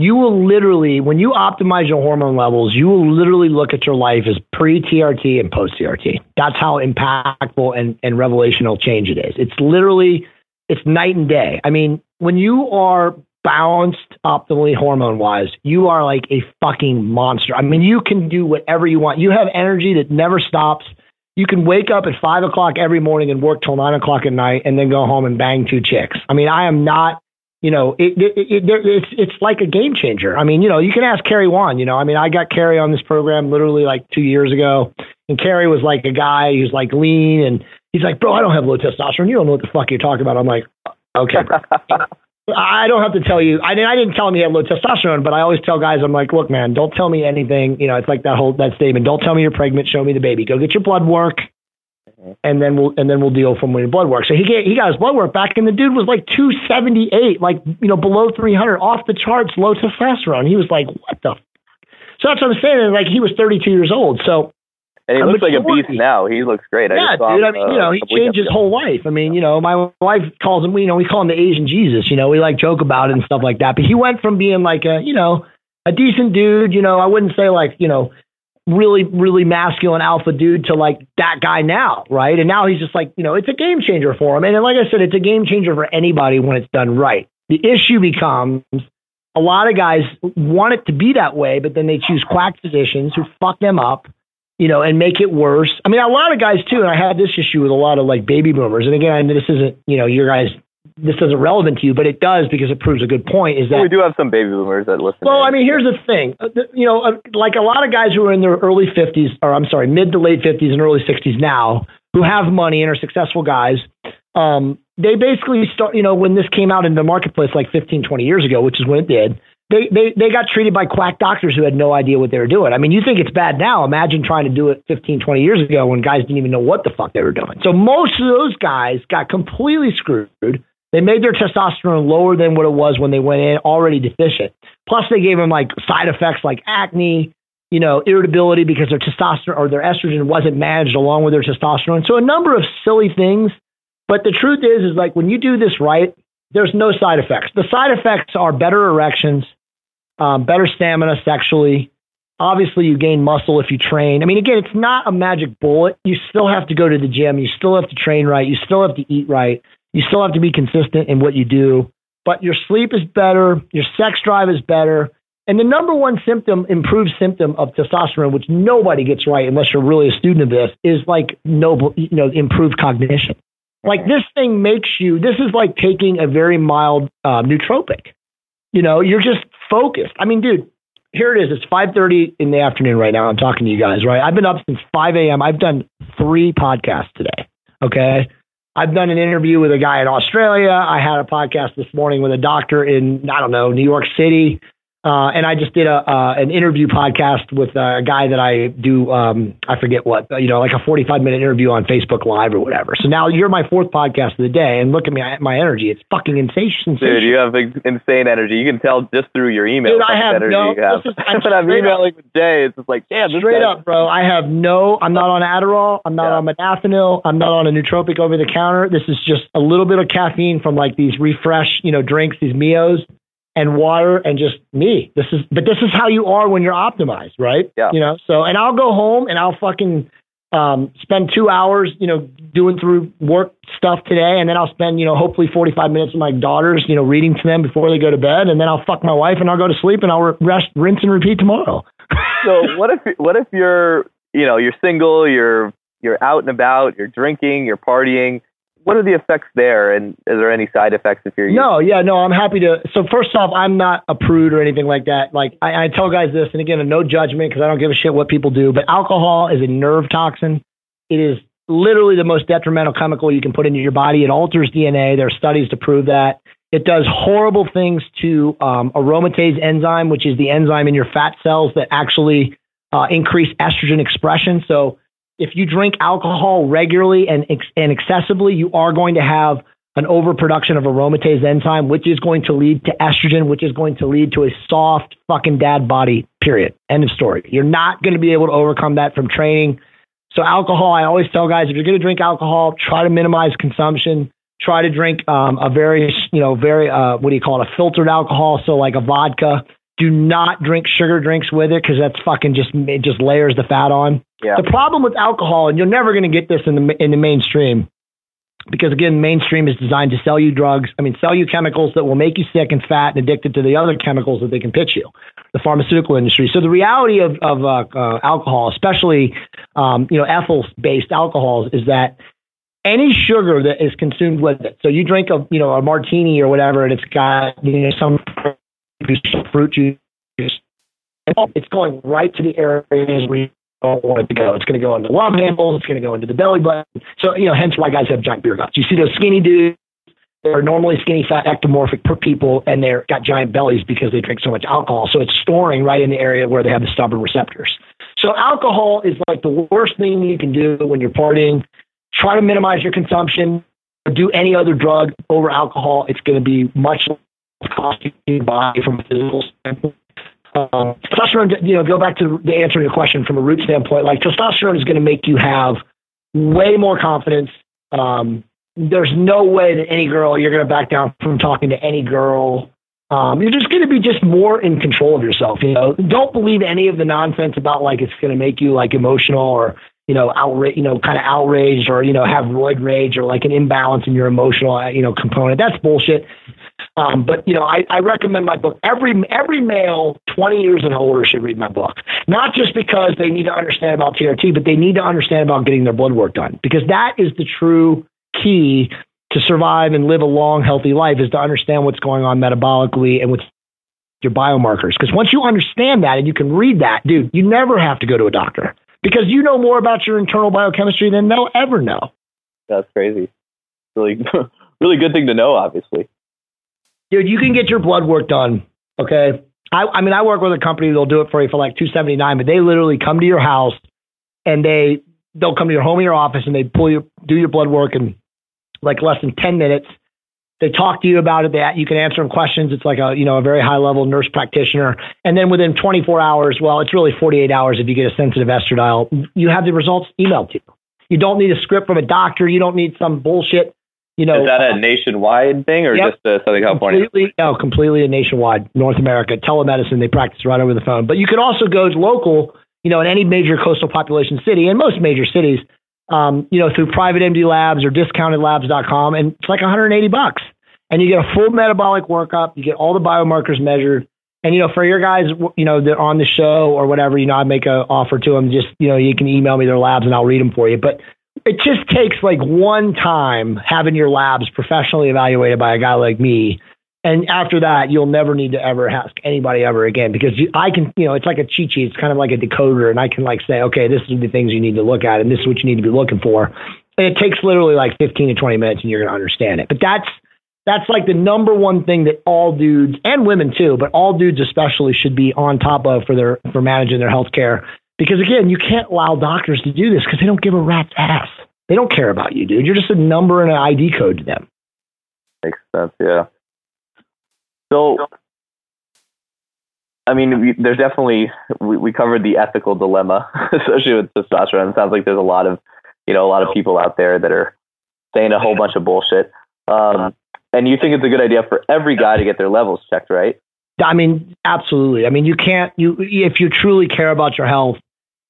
You will literally, when you optimize your hormone levels, you will literally look at your life as pre TRT and post TRT. That's how impactful and, and revelational change it is. It's literally, it's night and day. I mean, when you are balanced optimally hormone wise, you are like a fucking monster. I mean, you can do whatever you want. You have energy that never stops. You can wake up at five o'clock every morning and work till nine o'clock at night, and then go home and bang two chicks. I mean, I am not, you know, it, it, it, it's it's like a game changer. I mean, you know, you can ask Carrie Wan. You know, I mean, I got Carrie on this program literally like two years ago, and Carrie was like a guy who's like lean, and he's like, bro, I don't have low testosterone. You don't know what the fuck you're talking about. I'm like, okay. I don't have to tell you. I didn't. I didn't tell him he had low testosterone, but I always tell guys, I'm like, look, man, don't tell me anything. You know, it's like that whole that statement. Don't tell me you're pregnant. Show me the baby. Go get your blood work, and then we'll and then we'll deal from when your blood work. So he get, he got his blood work back, and the dude was like 278, like you know below 300, off the charts, low testosterone. He was like, what the. F-? So that's what I'm saying. Like he was 32 years old. So And he I'm looks like a beast now. He looks great. I yeah, just saw dude. him, I mean, uh, you know, he changed his whole life. I mean, you know, my wife calls him, you know, we call him the Asian Jesus. You know, we like joke about it and stuff like that. But he went from being like a, you know, a decent dude. You know, I wouldn't say like, you know, really, really masculine alpha dude to like that guy now, right? And now he's just like, you know, it's a game changer for him. And like I said, it's a game changer for anybody when it's done right. The issue becomes a lot of guys want it to be that way, but then they choose quack physicians who fuck them up you know, and make it worse. I mean, a lot of guys too, and I had this issue with a lot of like baby boomers. And again, this isn't, you know, your guys, this isn't relevant to you, but it does because it proves a good point. Is that Well, we do have some baby boomers that listen. well. I mean, here's the thing. Uh, You know, uh, like a lot of guys who are in their early 50s, or I'm sorry, mid to late 50s and early 60s now, who have money and are successful guys, um, they basically start, you know, when this came out in the marketplace like 15, 20 years ago, which is when it did, they, they, they got treated by quack doctors who had no idea what they were doing. I mean, you think it's bad now. Imagine trying to do it 15, 20 years ago when guys didn't even know what the fuck they were doing. So most of those guys got completely screwed. They made their testosterone lower than what it was when they went in already deficient. Plus, they gave them like side effects like acne, you know, irritability because their testosterone or their estrogen wasn't managed along with their testosterone. So a number of silly things. But the truth is, is like when you do this right, there's no side effects. The side effects are better erections, um, better stamina sexually. Obviously, you gain muscle if you train. I mean, again, it's not a magic bullet. You still have to go to the gym. You still have to train right. You still have to eat right. You still have to be consistent in what you do. But your sleep is better. Your sex drive is better. And the number one symptom, improved symptom of testosterone, which nobody gets right unless you're really a student of this, is like noble, you know, improved cognition. Like this thing makes you. This is like taking a very mild uh, nootropic. You know, you're just focused. I mean, dude, here it is. It's 5:30 in the afternoon right now. I'm talking to you guys, right? I've been up since 5 a.m. I've done three podcasts today. Okay. I've done an interview with a guy in Australia. I had a podcast this morning with a doctor in, I don't know, New York City. Uh, and I just did a uh, an interview podcast with a guy that I do um, I forget what you know like a 45 minute interview on Facebook Live or whatever. So now you're my fourth podcast of the day, and look at me my energy. It's fucking insane. Dude, you have insane energy. You can tell just through your email. Dude, I have no. Have. Is, I'm when I'm emailing up, with Jay, it's just like yeah, straight up, bro. I have no. I'm not on Adderall. I'm not yeah. on modafinil. I'm not on a nootropic over the counter. This is just a little bit of caffeine from like these refresh you know drinks, these Mios and water and just me. This is, but this is how you are when you're optimized, right? Yeah. You know, so, and I'll go home and I'll fucking, um, spend two hours, you know, doing through work stuff today. And then I'll spend, you know, hopefully 45 minutes with my daughters, you know, reading to them before they go to bed. And then I'll fuck my wife and I'll go to sleep and I'll rest, rinse and repeat tomorrow. so what if, what if you're, you know, you're single, you're, you're out and about, you're drinking, you're partying, what are the effects there, and is there any side effects if you're? No, yeah, no, I'm happy to. So first off, I'm not a prude or anything like that. Like I, I tell guys this, and again, no judgment because I don't give a shit what people do. But alcohol is a nerve toxin. It is literally the most detrimental chemical you can put into your body. It alters DNA. There are studies to prove that. It does horrible things to um, aromatase enzyme, which is the enzyme in your fat cells that actually uh, increase estrogen expression. So if you drink alcohol regularly and, and excessively, you are going to have an overproduction of aromatase enzyme, which is going to lead to estrogen, which is going to lead to a soft fucking dad body, period. End of story. You're not going to be able to overcome that from training. So, alcohol, I always tell guys if you're going to drink alcohol, try to minimize consumption. Try to drink um, a very, you know, very, uh, what do you call it, a filtered alcohol. So, like a vodka. Do not drink sugar drinks with it because that's fucking just, it just layers the fat on. Yeah. The problem with alcohol, and you're never going to get this in the in the mainstream, because again, mainstream is designed to sell you drugs. I mean, sell you chemicals that will make you sick and fat and addicted to the other chemicals that they can pitch you, the pharmaceutical industry. So the reality of of uh, uh, alcohol, especially um, you know ethyl based alcohols, is that any sugar that is consumed with it. So you drink a you know a martini or whatever, and it's got you know some fruit juice. It's going right to the areas where don't want it to go. It's going to go into the handles. It's going to go into the belly button. So, you know, hence why guys have giant beer guts. You see those skinny dudes, they're normally skinny, fat, ectomorphic people, and they've got giant bellies because they drink so much alcohol. So it's storing right in the area where they have the stubborn receptors. So alcohol is like the worst thing you can do when you're partying. Try to minimize your consumption. Do any other drug over alcohol. It's going to be much to your from a physical standpoint. Um, testosterone, you know, go back to the answer to your question from a root standpoint. Like testosterone is going to make you have way more confidence. Um, there's no way that any girl you're going to back down from talking to any girl. Um, you're just going to be just more in control of yourself. You know, don't believe any of the nonsense about like it's going to make you like emotional or you know outrage, you know, kind of outraged or you know have roid rage or like an imbalance in your emotional uh, you know component. That's bullshit. Um, but you know, I, I recommend my book. Every every male 20 years and older should read my book. Not just because they need to understand about TRT, but they need to understand about getting their blood work done. Because that is the true key to survive and live a long, healthy life is to understand what's going on metabolically and with your biomarkers. Because once you understand that and you can read that, dude, you never have to go to a doctor because you know more about your internal biochemistry than they'll ever know. That's crazy. really, really good thing to know, obviously. Dude, you can get your blood work done. Okay. I, I mean, I work with a company that'll do it for you for like two seventy nine, but they literally come to your house and they they'll come to your home or your office and they pull your do your blood work in like less than ten minutes. They talk to you about it. That you can answer them questions. It's like a you know a very high level nurse practitioner, and then within 24 hours, well, it's really 48 hours if you get a sensitive estradiol, you have the results emailed to you. You don't need a script from a doctor. You don't need some bullshit you know, is that a nationwide thing or yep, just uh, Southern California? Completely, no, completely a nationwide. North America telemedicine. They practice right over the phone. But you can also go local. You know, in any major coastal population city, and most major cities, um, you know, through private MD labs or discountedlabs.com, and it's like 180 bucks, and you get a full metabolic workup. You get all the biomarkers measured. And you know, for your guys, you know, that on the show or whatever, you know, I make an offer to them. Just you know, you can email me their labs and I'll read them for you. But it just takes like one time having your labs professionally evaluated by a guy like me. And after that, you'll never need to ever ask anybody ever again because I can, you know, it's like a cheat sheet. It's kind of like a decoder, and I can like say, okay, this is the things you need to look at, and this is what you need to be looking for. And it takes literally like 15 to 20 minutes, and you're going to understand it. But that's that's like the number one thing that all dudes and women too, but all dudes especially should be on top of for their for managing their health care because again, you can't allow doctors to do this because they don't give a rat's ass. They don't care about you, dude. You're just a number and an ID code to them. Makes sense, yeah. So, I mean, we, there's definitely we, we covered the ethical dilemma associated with testosterone. It sounds like there's a lot of you know a lot of people out there that are saying a whole bunch of bullshit. Um, and you think it's a good idea for every guy to get their levels checked, right? I mean, absolutely. I mean, you can't you if you truly care about your health,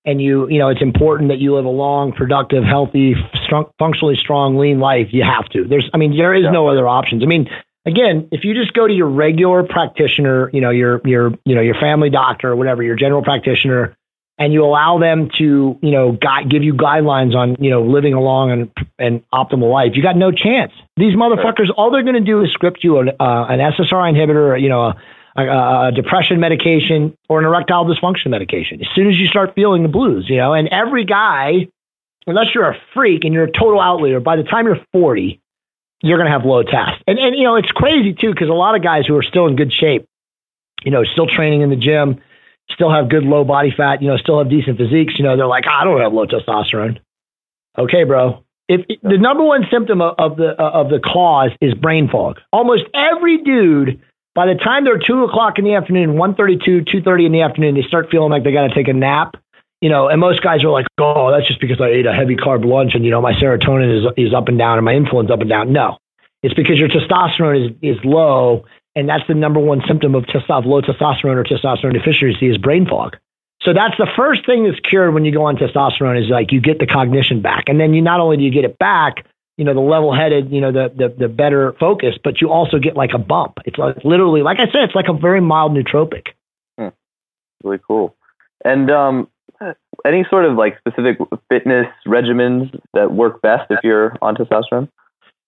and you you know it's important that you live a long, productive, healthy, strong, functionally strong, lean life. You have to. There's, I mean, there is yeah. no other options. I mean, again, if you just go to your regular practitioner, you know, your your you know your family doctor or whatever, your general practitioner, and you allow them to you know guide, give you guidelines on you know living a long and and optimal life, you got no chance. These motherfuckers, all they're going to do is script you an, uh, an SSRI inhibitor, you know. A, a, depression medication or an erectile dysfunction medication. As soon as you start feeling the blues, you know, and every guy, unless you're a freak and you're a total outlier, by the time you're 40, you're going to have low test. And, and, you know, it's crazy too, because a lot of guys who are still in good shape, you know, still training in the gym, still have good low body fat, you know, still have decent physiques, you know, they're like, I don't have low testosterone. Okay, bro. If, the number one symptom of, of the of the cause is brain fog. Almost every dude by the time they're two o'clock in the afternoon, 1.32, 2.30 in the afternoon, they start feeling like they got to take a nap. You know, and most guys are like, oh, that's just because I ate a heavy carb lunch and, you know, my serotonin is, is up and down and my insulin's up and down. No, it's because your testosterone is, is low. And that's the number one symptom of testosterone, low testosterone or testosterone deficiency is brain fog. So that's the first thing that's cured when you go on testosterone is like you get the cognition back. And then you not only do you get it back, you know, the level headed, you know, the, the, the better focus, but you also get like a bump. It's like literally, like I said, it's like a very mild nootropic. Hmm. Really cool. And um, any sort of like specific fitness regimens that work best if you're on testosterone?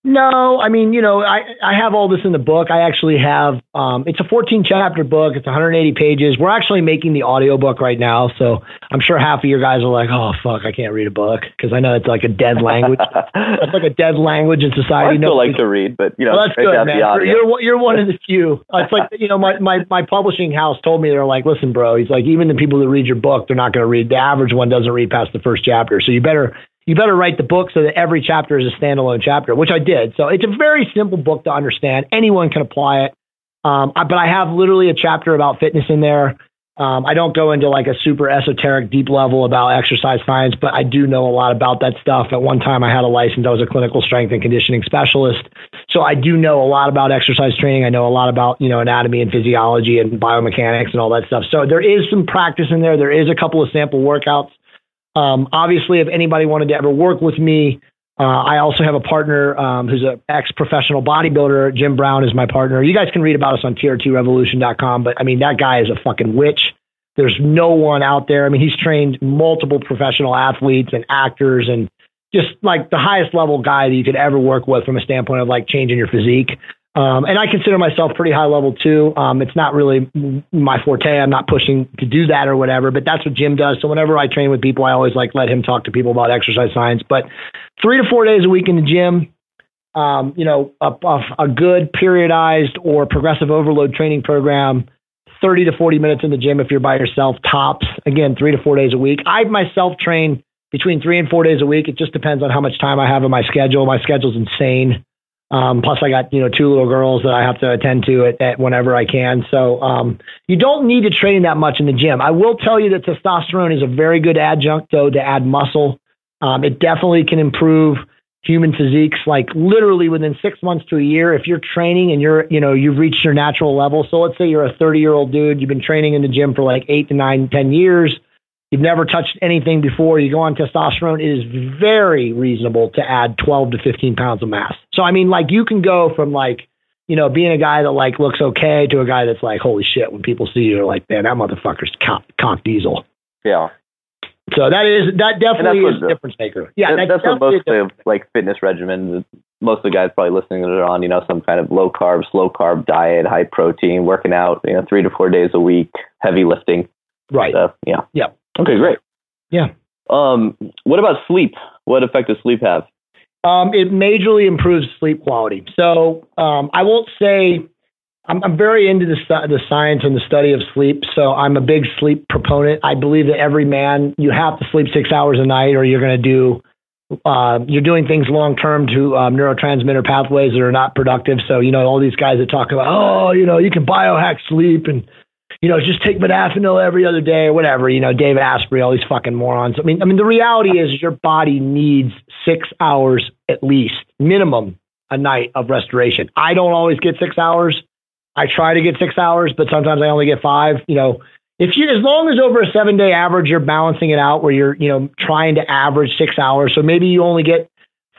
No, I mean, you know, I, I have all this in the book. I actually have, um, it's a 14 chapter book. It's 180 pages. We're actually making the audio book right now. So I'm sure half of your guys are like, oh, fuck, I can't read a book. Cause I know it's like a dead language. it's like a dead language in society. I still like to read, but you know, well, that's good, man. You're, you're one of the few. It's like, you know, my, my, my publishing house told me, they're like, listen, bro, he's like, even the people that read your book, they're not going to read. The average one doesn't read past the first chapter. So you better, you better write the book so that every chapter is a standalone chapter, which I did. So it's a very simple book to understand. Anyone can apply it. Um, I, but I have literally a chapter about fitness in there. Um, I don't go into like a super esoteric deep level about exercise science, but I do know a lot about that stuff. At one time, I had a license. I was a clinical strength and conditioning specialist. So I do know a lot about exercise training. I know a lot about, you know, anatomy and physiology and biomechanics and all that stuff. So there is some practice in there. There is a couple of sample workouts. Um, obviously, if anybody wanted to ever work with me, uh, I also have a partner um, who's an ex professional bodybuilder. Jim Brown is my partner. You guys can read about us on TRTrevolution.com, but I mean, that guy is a fucking witch. There's no one out there. I mean, he's trained multiple professional athletes and actors and just like the highest level guy that you could ever work with from a standpoint of like changing your physique. Um, and I consider myself pretty high level too. Um, it's not really my forte. I'm not pushing to do that or whatever, but that's what Jim does. So whenever I train with people, I always like let him talk to people about exercise science. But three to four days a week in the gym, um, you know, a, a, a good periodized or progressive overload training program, 30 to 40 minutes in the gym if you're by yourself, tops. Again, three to four days a week. I myself train between three and four days a week. It just depends on how much time I have in my schedule. My schedule's insane. Um, plus, I got you know two little girls that I have to attend to at, at whenever I can. So um, you don't need to train that much in the gym. I will tell you that testosterone is a very good adjunct, though, to add muscle. Um, it definitely can improve human physiques like literally within six months to a year if you're training and you're you know you've reached your natural level so let's say you're a 30 year old dude you've been training in the gym for like eight to nine ten years you've never touched anything before you go on testosterone it is very reasonable to add 12 to 15 pounds of mass so i mean like you can go from like you know being a guy that like looks okay to a guy that's like holy shit when people see you they're like man that motherfucker's cock, cock diesel yeah so that is that definitely is a difference maker. Yeah, that, that's, that's what most of like fitness regimens. Most of the guys probably listening to are on, you know, some kind of low carb, slow carb diet, high protein, working out, you know, three to four days a week, heavy lifting. Right. So, yeah. Yeah. Okay, great. Yeah. Um, what about sleep? What effect does sleep have? Um, it majorly improves sleep quality. So um, I won't say I'm, I'm very into the, the science and the study of sleep. So I'm a big sleep proponent. I believe that every man, you have to sleep six hours a night or you're going to do, uh, you're doing things long term to um, neurotransmitter pathways that are not productive. So, you know, all these guys that talk about, oh, you know, you can biohack sleep and, you know, just take modafinil every other day or whatever, you know, Dave Asprey, all these fucking morons. I mean, I mean, the reality is your body needs six hours at least, minimum a night of restoration. I don't always get six hours. I try to get six hours, but sometimes I only get five. You know, if you as long as over a seven day average, you're balancing it out where you're you know trying to average six hours. So maybe you only get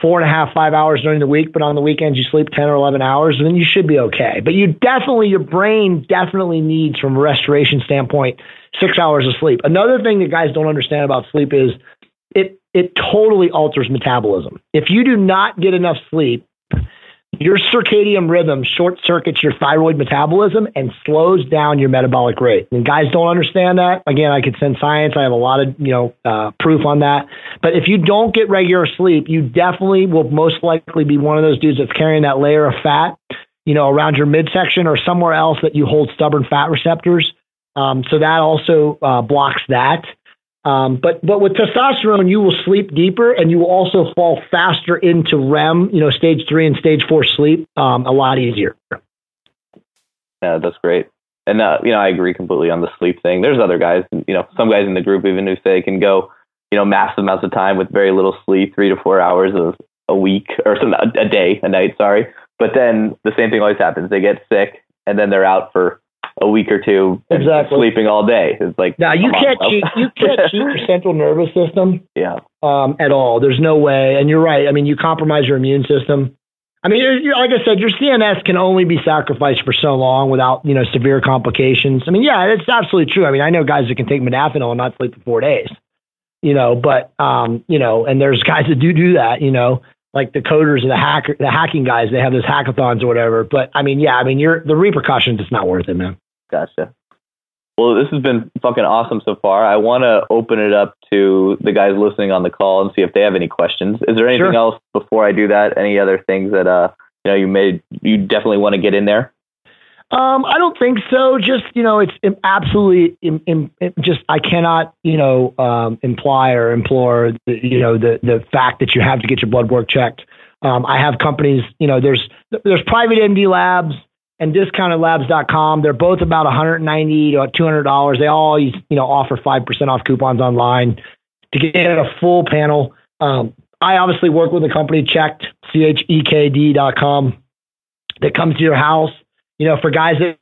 four and a half, five hours during the week, but on the weekends you sleep 10 or 11 hours, and then you should be okay. But you definitely, your brain definitely needs, from a restoration standpoint, six hours of sleep. Another thing that guys don't understand about sleep is it, it totally alters metabolism. If you do not get enough sleep, your circadian rhythm short circuits your thyroid metabolism and slows down your metabolic rate. And guys don't understand that. Again, I could send science. I have a lot of you know uh, proof on that. But if you don't get regular sleep, you definitely will most likely be one of those dudes that's carrying that layer of fat, you know, around your midsection or somewhere else that you hold stubborn fat receptors. Um, so that also uh, blocks that. Um, but but with testosterone, you will sleep deeper, and you will also fall faster into REM, you know, stage three and stage four sleep, um, a lot easier. Yeah, that's great. And uh, you know, I agree completely on the sleep thing. There's other guys, you know, some guys in the group even who say they can go, you know, massive amounts of time with very little sleep, three to four hours of a week or some a, a day, a night, sorry. But then the same thing always happens. They get sick, and then they're out for a week or two exactly. sleeping all day. It's like now you can't cheat. You can't cheat your central nervous system. Yeah. Um, at all. There's no way. And you're right. I mean, you compromise your immune system. I mean, like I said, your CNS can only be sacrificed for so long without you know severe complications. I mean, yeah, it's absolutely true. I mean, I know guys that can take modafinil and not sleep for four days. You know, but um, you know, and there's guys that do do that. You know, like the coders and the hacker, the hacking guys, they have those hackathons or whatever. But I mean, yeah, I mean, you're the repercussions. It's not worth it, man. Gotcha. Well, this has been fucking awesome so far. I want to open it up to the guys listening on the call and see if they have any questions. Is there anything sure. else before I do that? Any other things that uh you know you made you definitely want to get in there? Um, I don't think so. Just you know, it's absolutely in, in, just I cannot you know um, imply or implore the, you know the the fact that you have to get your blood work checked. Um, I have companies, you know, there's there's private MD labs and discountedlabs.com. They're both about 190 to 200 dollars. They all you know offer five percent off coupons online to get a full panel. Um, I obviously work with a company checked c h e k d.com that comes to your house you know, for guys that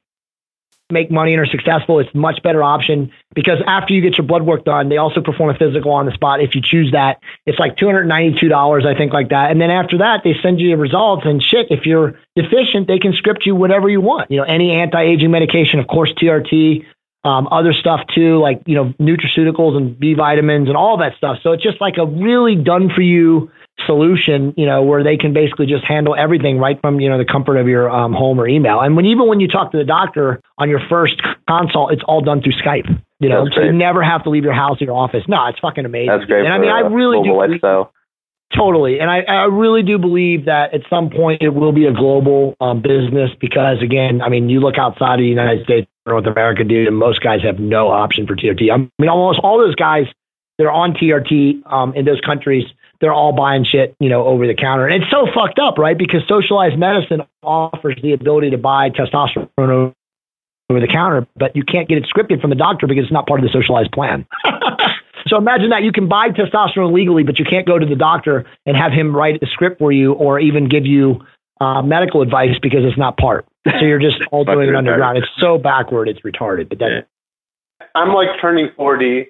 make money and are successful, it's much better option because after you get your blood work done, they also perform a physical on the spot. If you choose that, it's like $292, I think, like that. And then after that, they send you the results and shit. If you're deficient, they can script you whatever you want. You know, any anti-aging medication, of course, TRT, um, other stuff too, like, you know, nutraceuticals and B vitamins and all that stuff. So it's just like a really done for you solution, you know, where they can basically just handle everything right from, you know, the comfort of your um, home or email. And when even when you talk to the doctor on your first consult, it's all done through Skype. You know, so you never have to leave your house or your office. No, it's fucking amazing. That's great. And I mean, I really do. Lifestyle. Totally. And I, I really do believe that at some point it will be a global um, business because, again, I mean, you look outside of the United States, North America, dude, and most guys have no option for TRT. I mean, almost all those guys that are on TRT um, in those countries, they're all buying shit, you know, over the counter. And it's so fucked up, right? Because socialized medicine offers the ability to buy testosterone over the counter, but you can't get it scripted from the doctor because it's not part of the socialized plan. So imagine that you can buy testosterone legally, but you can't go to the doctor and have him write a script for you or even give you uh, medical advice because it's not part. So you're just all doing it underground. It's so backward, it's retarded. But then, I'm like turning 40.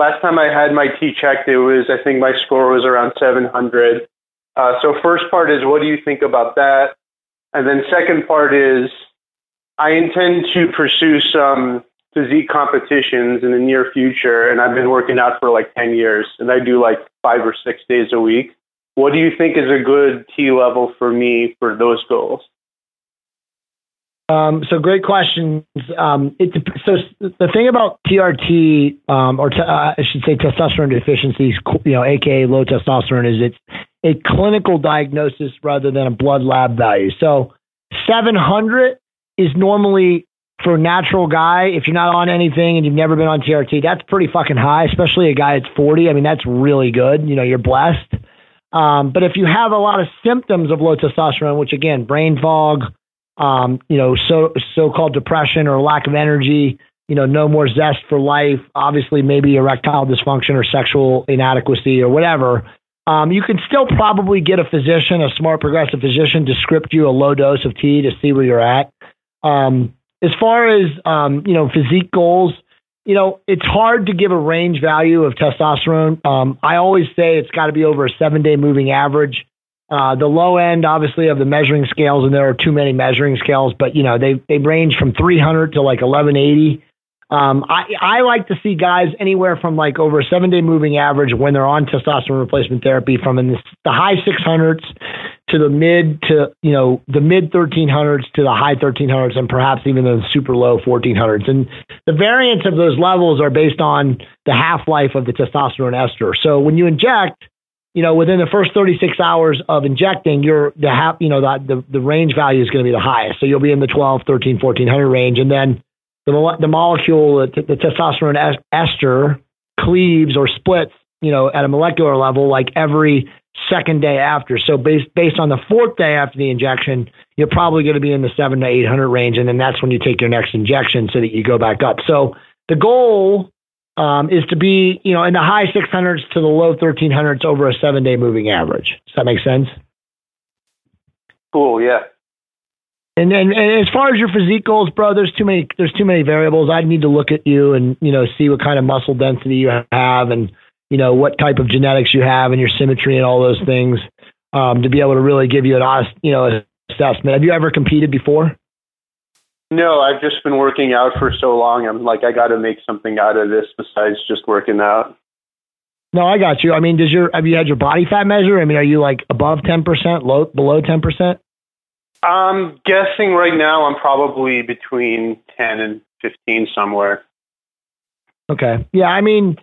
Last time I had my T checked, it was I think my score was around 700. Uh, so first part is what do you think about that? And then second part is I intend to pursue some physique competitions in the near future, and I've been working out for like 10 years, and I do like five or six days a week. What do you think is a good T level for me for those goals? Um, so great questions. Um, it, so the thing about TRT, um, or t- uh, I should say testosterone deficiencies, you know, aka low testosterone, is it's a clinical diagnosis rather than a blood lab value. So 700 is normally for a natural guy, if you're not on anything and you've never been on TRT, that's pretty fucking high, especially a guy that's 40. I mean, that's really good. You know, you're blessed. Um, but if you have a lot of symptoms of low testosterone, which again, brain fog, um, you know, so so-called depression or lack of energy, you know, no more zest for life, obviously maybe erectile dysfunction or sexual inadequacy or whatever, um, you can still probably get a physician, a smart progressive physician, to script you a low dose of T to see where you're at. Um, as far as um, you know, physique goals, you know, it's hard to give a range value of testosterone. Um, I always say it's got to be over a seven day moving average. Uh, the low end, obviously, of the measuring scales, and there are too many measuring scales, but you know, they they range from 300 to like 1180. Um, I, I like to see guys anywhere from like over a seven day moving average when they're on testosterone replacement therapy from in the, the high 600s to the mid to, you know, the mid 1300s to the high 1300s and perhaps even the super low 1400s. And the variance of those levels are based on the half life of the testosterone ester. So when you inject, you know, within the first 36 hours of injecting, you're the half, you know, the, the, the range value is going to be the highest. So you'll be in the 12, 13, 1400 range. And then the, the molecule, the, the testosterone ester, cleaves or splits, you know, at a molecular level, like every second day after. So based based on the fourth day after the injection, you're probably going to be in the seven to eight hundred range, and then that's when you take your next injection so that you go back up. So the goal um, is to be, you know, in the high six hundreds to the low thirteen hundreds over a seven day moving average. Does that make sense? Cool. Yeah. And then and as far as your physique goes, bro, there's too many there's too many variables. I'd need to look at you and you know see what kind of muscle density you have and you know what type of genetics you have and your symmetry and all those things um, to be able to really give you an honest you know assessment. Have you ever competed before? No, I've just been working out for so long. I'm like I got to make something out of this besides just working out. No, I got you. I mean, does your have you had your body fat measure? I mean, are you like above ten percent, low below ten percent? I'm guessing right now I'm probably between 10 and 15 somewhere. Okay. Yeah, I mean,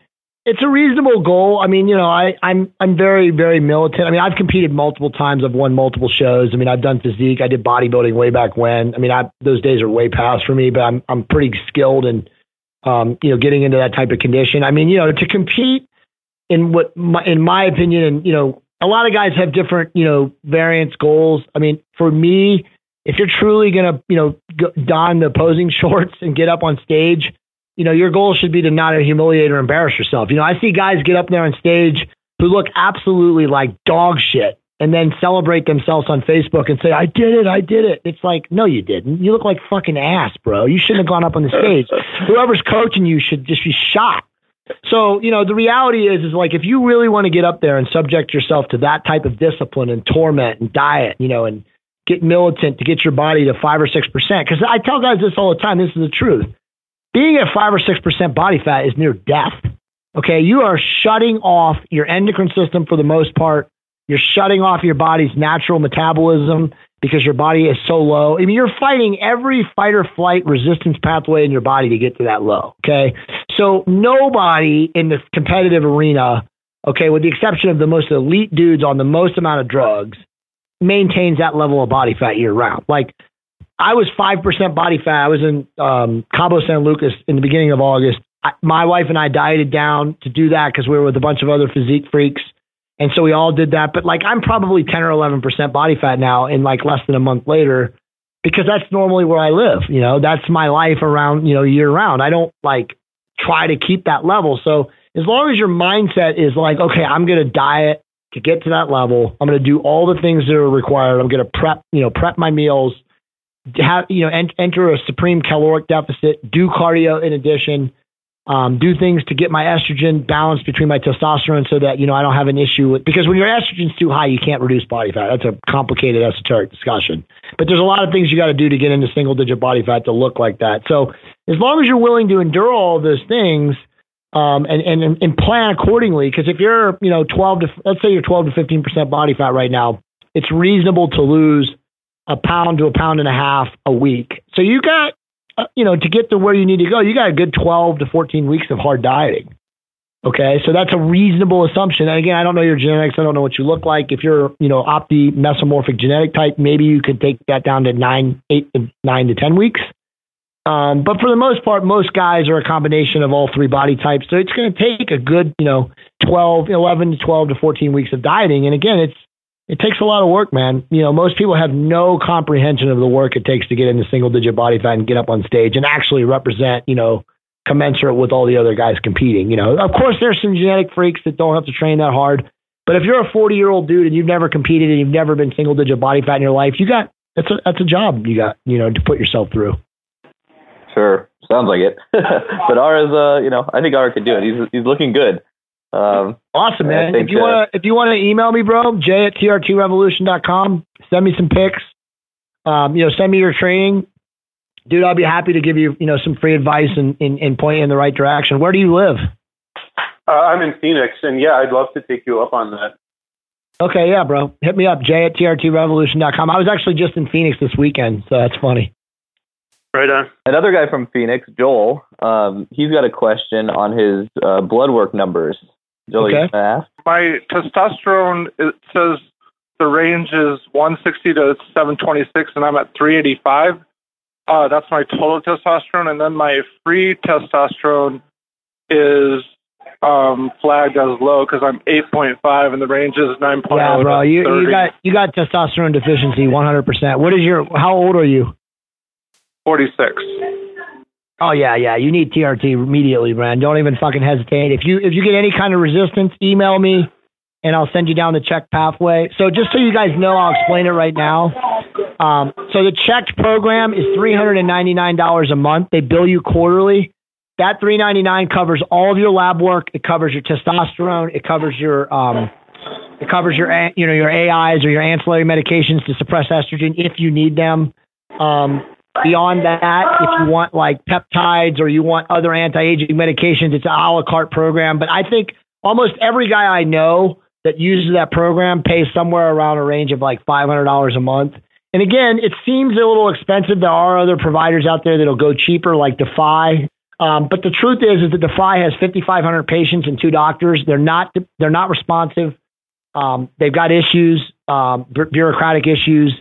it's a reasonable goal. I mean, you know, I, I'm I'm very very militant. I mean, I've competed multiple times. I've won multiple shows. I mean, I've done physique. I did bodybuilding way back when. I mean, I, those days are way past for me. But I'm I'm pretty skilled in, um, you know, getting into that type of condition. I mean, you know, to compete in what, my, in my opinion, and you know, a lot of guys have different, you know, variance goals. I mean, for me, if you're truly to, you know, don the posing shorts and get up on stage, you know, your goal should be to not humiliate or embarrass yourself. You know, I see guys get up there on stage who look absolutely like dog shit and then celebrate themselves on Facebook and say, I did it, I did it. It's like, no, you didn't. You look like fucking ass, bro. You shouldn't have gone up on the stage. Whoever's coaching you should just be shot. So, you know, the reality is, is like if you really want to get up there and subject yourself to that type of discipline and torment and diet, you know, and get militant to get your body to five or six percent. Because I tell guys this all the time. This is the truth. Being at five or six percent body fat is near death. Okay, you are shutting off your endocrine system for the most part. You're shutting off your body's natural metabolism because your body is so low. I mean, you're fighting every fight or flight resistance pathway in your body to get to that low. Okay. So nobody in the competitive arena okay, with the exception of the most elite dudes on the most amount of drugs, maintains that level of body fat year round. Like I was 5% body fat. I was in um, Cabo San Lucas in the beginning of August. I, my wife and I dieted down to do that because we were with a bunch of other physique freaks. And so we all did that. But like I'm probably 10 or 11% body fat now in like less than a month later because that's normally where I live. You know, that's my life around, you know, year round. I don't like try to keep that level. So as long as your mindset is like, okay, I'm going to diet to get to that level. I'm going to do all the things that are required. I'm going to prep, you know, prep my meals, have, you know, ent- enter a supreme caloric deficit, do cardio in addition, um, do things to get my estrogen balanced between my testosterone so that, you know, I don't have an issue with, because when your estrogen's too high, you can't reduce body fat. That's a complicated esoteric discussion. But there's a lot of things you got to do to get into single digit body fat to look like that. So as long as you're willing to endure all those things, um, and, and, and plan accordingly. Because if you're, you know, 12 to, let's say you're 12 to 15% body fat right now, it's reasonable to lose a pound to a pound and a half a week. So you got uh, you know, to get to where you need to go, you got a good 12 to 14 weeks of hard dieting. Okay, so that's a reasonable assumption. And again, I don't know your genetics. I don't know what you look like. If you're, you know, opti mesomorphic genetic type, maybe you could take that down to nine, eight, nine to ten weeks. Um, but for the most part, most guys are a combination of all three body types. So it's going to take a good, you know, 12, 11 to 12 to 14 weeks of dieting. And again, it's it takes a lot of work, man. You know, most people have no comprehension of the work it takes to get into single digit body fat and get up on stage and actually represent, you know, commensurate with all the other guys competing. You know, of course, there's some genetic freaks that don't have to train that hard. But if you're a 40 year old dude and you've never competed and you've never been single digit body fat in your life, you got that's a that's a job you got you know to put yourself through. Sure, sounds like it. but Ara's, uh, you know, I think Ara could do it. He's he's looking good. Um, awesome, man. If you want to, if you want to email me, bro, Jay at trtrevolution.com. Send me some pics. Um, you know, send me your training, dude. I'll be happy to give you, you know, some free advice and, and, and point you in the right direction. Where do you live? Uh, I'm in Phoenix, and yeah, I'd love to take you up on that. Okay, yeah, bro. Hit me up, Jay at trtrevolution.com. I was actually just in Phoenix this weekend, so that's funny. Right on. Another guy from Phoenix, Joel, um, he's got a question on his uh, blood work numbers. Joel, okay. My testosterone, it says the range is 160 to 726, and I'm at 385. Uh, that's my total testosterone, and then my free testosterone is um, flagged as low because I'm 8.5 and the range is 9.0. Yeah, bro, you, you got you got testosterone deficiency 100%. What is your? How old are you? 46. Oh yeah, yeah. You need TRT immediately, man. Don't even fucking hesitate. If you if you get any kind of resistance, email me and I'll send you down the check pathway. So just so you guys know, I'll explain it right now. Um, so the checked program is three hundred and ninety nine dollars a month. They bill you quarterly. That three ninety nine covers all of your lab work. It covers your testosterone. It covers your um, it covers your you know your AIs or your ancillary medications to suppress estrogen if you need them. Um, Beyond that, if you want like peptides or you want other anti-aging medications, it's an a la carte program. But I think almost every guy I know that uses that program pays somewhere around a range of like $500 a month. And again, it seems a little expensive. There are other providers out there that'll go cheaper, like Defy. Um, but the truth is, is that Defy has 5,500 patients and two doctors. They're not they're not responsive. Um, they've got issues, um, bureaucratic issues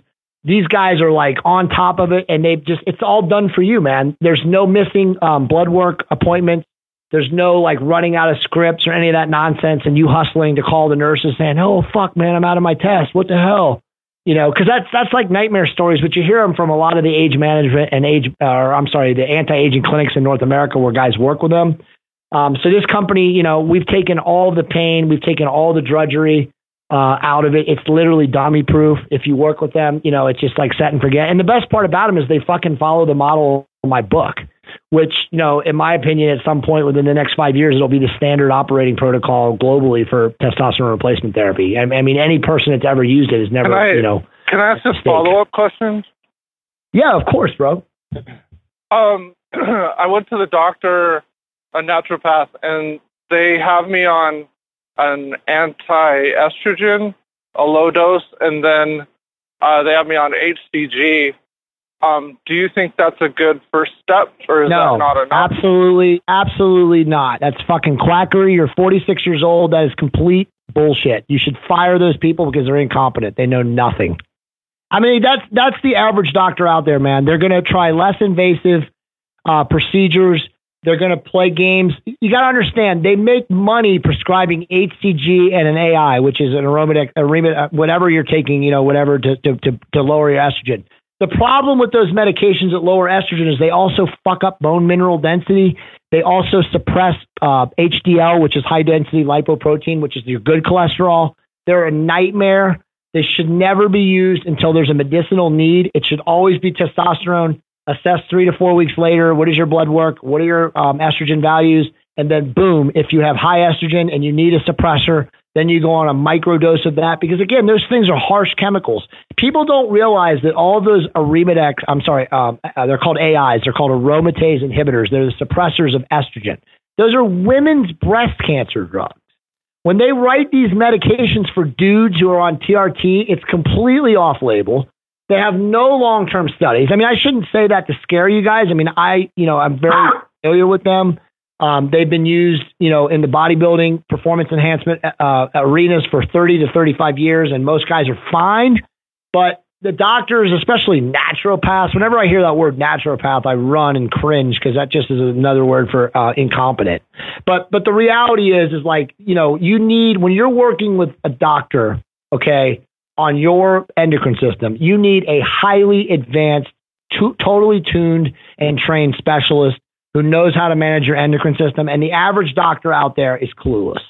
these guys are like on top of it and they've just it's all done for you man. There's no missing um, blood work appointments. There's no like running out of scripts or any of that nonsense and you hustling to call the nurses saying oh fuck man i'm out of my test. What the hell? You know because that's that's like nightmare stories but you hear them from a lot of the age management and age or i'm sorry the anti-aging clinics in north america where guys work with them um, so this company you know we've taken all the pain we've taken all the drudgery uh, out of it. It's literally dummy proof. If you work with them, you know, it's just like set and forget. And the best part about them is they fucking follow the model of my book, which, you know, in my opinion, at some point within the next five years, it'll be the standard operating protocol globally for testosterone replacement therapy. I, I mean, any person that's ever used it has never, I, you know. Can I ask a follow up question? Yeah, of course, bro. Um, I went to the doctor, a naturopath, and they have me on an anti-estrogen, a low dose, and then uh, they have me on HCG. Um, do you think that's a good first step, or is no, that not enough? absolutely, absolutely not. That's fucking quackery. You're 46 years old. That is complete bullshit. You should fire those people because they're incompetent. They know nothing. I mean, that's that's the average doctor out there, man. They're going to try less invasive uh, procedures. They're going to play games. You got to understand, they make money prescribing HCG and an AI, which is an aromatic, aroma, whatever you're taking, you know, whatever to, to, to, to lower your estrogen. The problem with those medications that lower estrogen is they also fuck up bone mineral density. They also suppress uh, HDL, which is high density lipoprotein, which is your good cholesterol. They're a nightmare. They should never be used until there's a medicinal need. It should always be testosterone. Assess three to four weeks later. What is your blood work? What are your um, estrogen values? And then, boom, if you have high estrogen and you need a suppressor, then you go on a micro dose of that because again, those things are harsh chemicals. People don't realize that all those arimidex, I'm sorry, um, uh, they're called AIs. They're called aromatase inhibitors. They're the suppressors of estrogen. Those are women's breast cancer drugs. When they write these medications for dudes who are on TRT, it's completely off label. They have no long term studies. I mean, I shouldn't say that to scare you guys. I mean, I, you know, I'm very familiar with them. Um, they've been used, you know, in the bodybuilding performance enhancement uh, arenas for 30 to 35 years, and most guys are fine. But the doctors, especially naturopaths, whenever I hear that word naturopath, I run and cringe because that just is another word for uh, incompetent. But but the reality is, is like you know, you need when you're working with a doctor, okay, on your endocrine system, you need a highly advanced, to, totally tuned and trained specialist who knows how to manage your endocrine system. And the average doctor out there is clueless.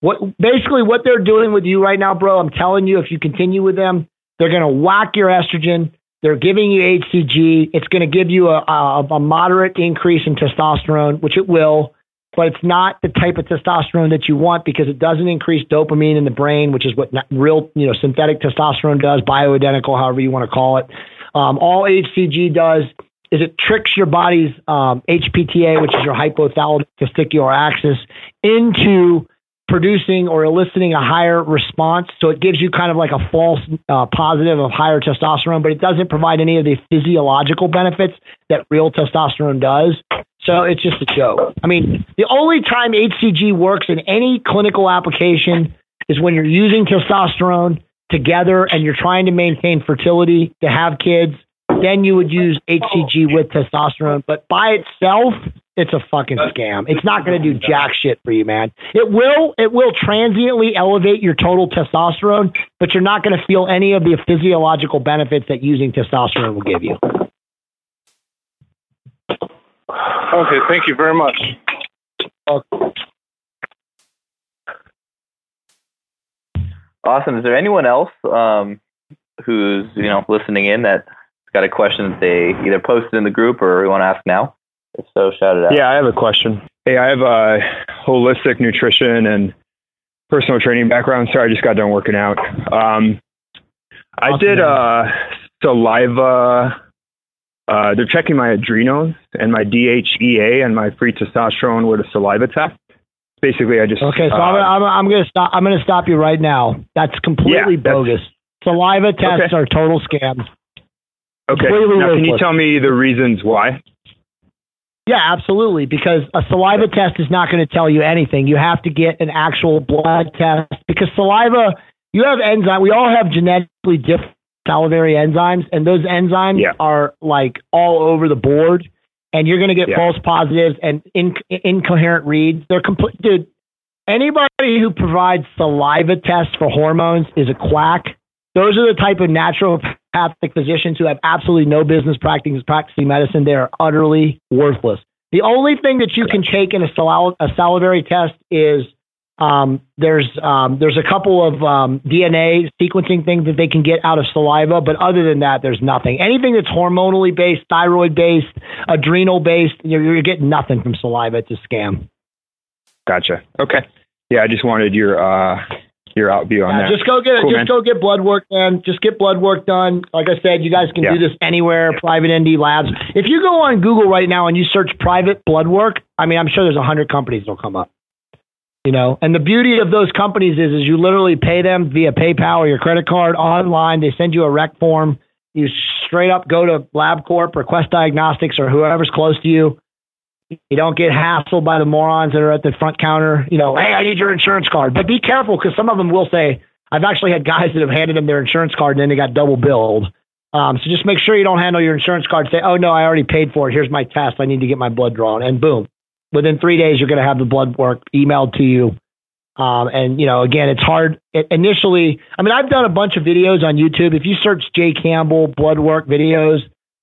What basically what they're doing with you right now, bro, I'm telling you, if you continue with them, they're going to whack your estrogen. They're giving you HCG. It's going to give you a, a, a moderate increase in testosterone, which it will, but it's not the type of testosterone that you want because it doesn't increase dopamine in the brain, which is what real, you know, synthetic testosterone does, bioidentical, however you want to call it. Um, all HCG does is it tricks your body's um, HPTA, which is your hypothalamic testicular axis, into producing or eliciting a higher response. So it gives you kind of like a false uh, positive of higher testosterone, but it doesn't provide any of the physiological benefits that real testosterone does. So it's just a joke. I mean, the only time HCG works in any clinical application is when you're using testosterone together and you're trying to maintain fertility to have kids then you would use HCG with testosterone. But by itself, it's a fucking scam. It's not going to do jack shit for you, man. It will it will transiently elevate your total testosterone, but you're not going to feel any of the physiological benefits that using testosterone will give you. Okay, thank you very much. Awesome. Is there anyone else um, who's you know listening in that has got a question that they either posted in the group or you want to ask now? If so, shout it out. Yeah, I have a question. Hey, I have a holistic nutrition and personal training background. Sorry, I just got done working out. Um, I did uh, saliva. Uh, they're checking my adrenals and my DHEA and my free testosterone with a saliva test. Basically, I just okay. So uh, I'm, I'm, I'm going to stop. I'm to stop you right now. That's completely yeah, bogus. Saliva tests okay. are total scams. Okay. Now, can you tell me the reasons why? Yeah, absolutely. Because a saliva test is not going to tell you anything. You have to get an actual blood test because saliva, you have enzyme. We all have genetically different salivary enzymes, and those enzymes yeah. are like all over the board. And you're going to get yeah. false positives and in, incoherent reads. They're complete, dude. Anybody who provides saliva tests for hormones is a quack. Those are the type of naturopathic physicians who have absolutely no business practicing, practicing medicine. They are utterly worthless. The only thing that you can take in a, sal- a salivary test is um, there's um, there's a couple of um, DNA sequencing things that they can get out of saliva, but other than that, there's nothing. Anything that's hormonally based, thyroid based, adrenal based, you're, you're getting nothing from saliva. It's a scam. Gotcha. Okay. Yeah, I just wanted your uh, your out view on yeah, that. Just go get cool, just man. go get blood work done. Just get blood work done. Like I said, you guys can yeah. do this anywhere. Private MD labs. If you go on Google right now and you search private blood work, I mean, I'm sure there's a hundred companies that'll come up. You know, and the beauty of those companies is, is you literally pay them via PayPal or your credit card online. They send you a rec form. You straight up go to LabCorp or Quest Diagnostics or whoever's close to you. You don't get hassled by the morons that are at the front counter. You know, hey, I need your insurance card. But be careful because some of them will say, I've actually had guys that have handed them their insurance card and then they got double billed. Um, so just make sure you don't handle your insurance card. Say, oh no, I already paid for it. Here's my test. I need to get my blood drawn, and boom, within three days you're going to have the blood work emailed to you. Um, and you know, again, it's hard it, initially. I mean, I've done a bunch of videos on YouTube. If you search Jay Campbell blood work videos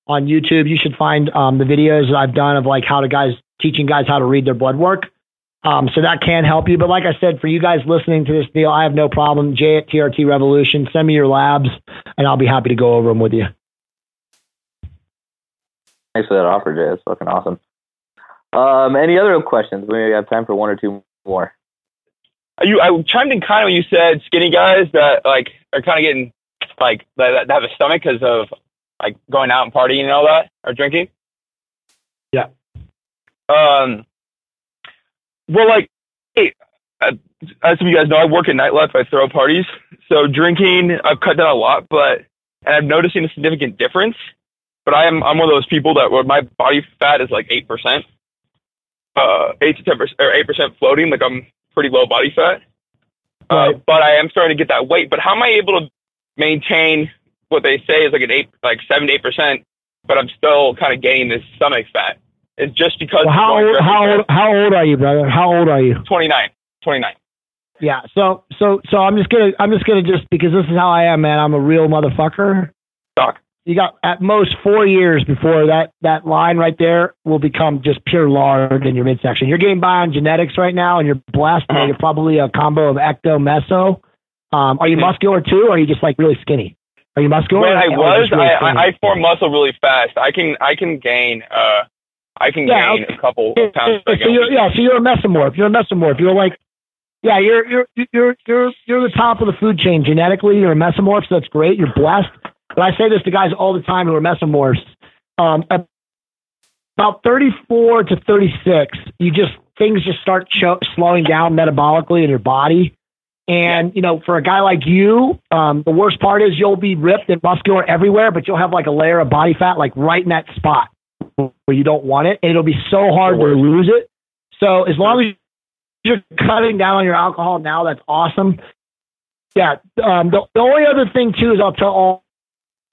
on YouTube, you should find um, the videos that I've done of like how to guys teaching guys how to read their blood work. Um, so that can help you. But like I said, for you guys listening to this deal, I have no problem. Jay at TRT Revolution, send me your labs, and I'll be happy to go over them with you. Thanks for that offer, Jay. It's fucking awesome. Um, any other questions? We have time for one or two more. You, I chimed in kind of when you said skinny guys that like are kind of getting like that, that have a stomach because of like going out and partying and all that or drinking. Yeah. Um. Well, like, hey, uh, as some of you guys know, I work at nightlife. I throw parties, so drinking I've cut down a lot, but and I'm noticing a significant difference. But I am I'm one of those people that where my body fat is like eight percent, uh, eight to ten percent or eight percent floating. Like I'm pretty low body fat, uh, but I am starting to get that weight. But how am I able to maintain what they say is like an eight, like seven to eight percent, but I'm still kind of gaining this stomach fat? It's just because Well, how old, how old, how old are you, brother? How old are you? 29, 29. Yeah. So so so I'm just gonna I'm just gonna just because this is how I am, man. I'm a real motherfucker. Doc. You got at most four years before that that line right there will become just pure lard in your midsection. You're getting by on genetics right now, and you're blessed. Uh-huh. You're probably a combo of ecto meso. Um, are you muscular too, or are you just like really skinny? Are you muscular? When I was, really I? I, I form muscle really fast. I can I can gain uh I can Yeah, gain okay. a couple of pounds. so you're, yeah, so you're a mesomorph. You're a mesomorph. You're like, yeah, you're you're you're you're you're the top of the food chain genetically. You're a mesomorph, so that's great. You're blessed. But I say this to guys all the time who are mesomorphs. Um, about 34 to 36, you just things just start cho- slowing down metabolically in your body. And you know, for a guy like you, um, the worst part is you'll be ripped and muscular everywhere, but you'll have like a layer of body fat like right in that spot where you don't want it, and it'll be so hard to lose it. So as long as you're cutting down on your alcohol now, that's awesome. Yeah. Um, the, the only other thing too is I'll tell all,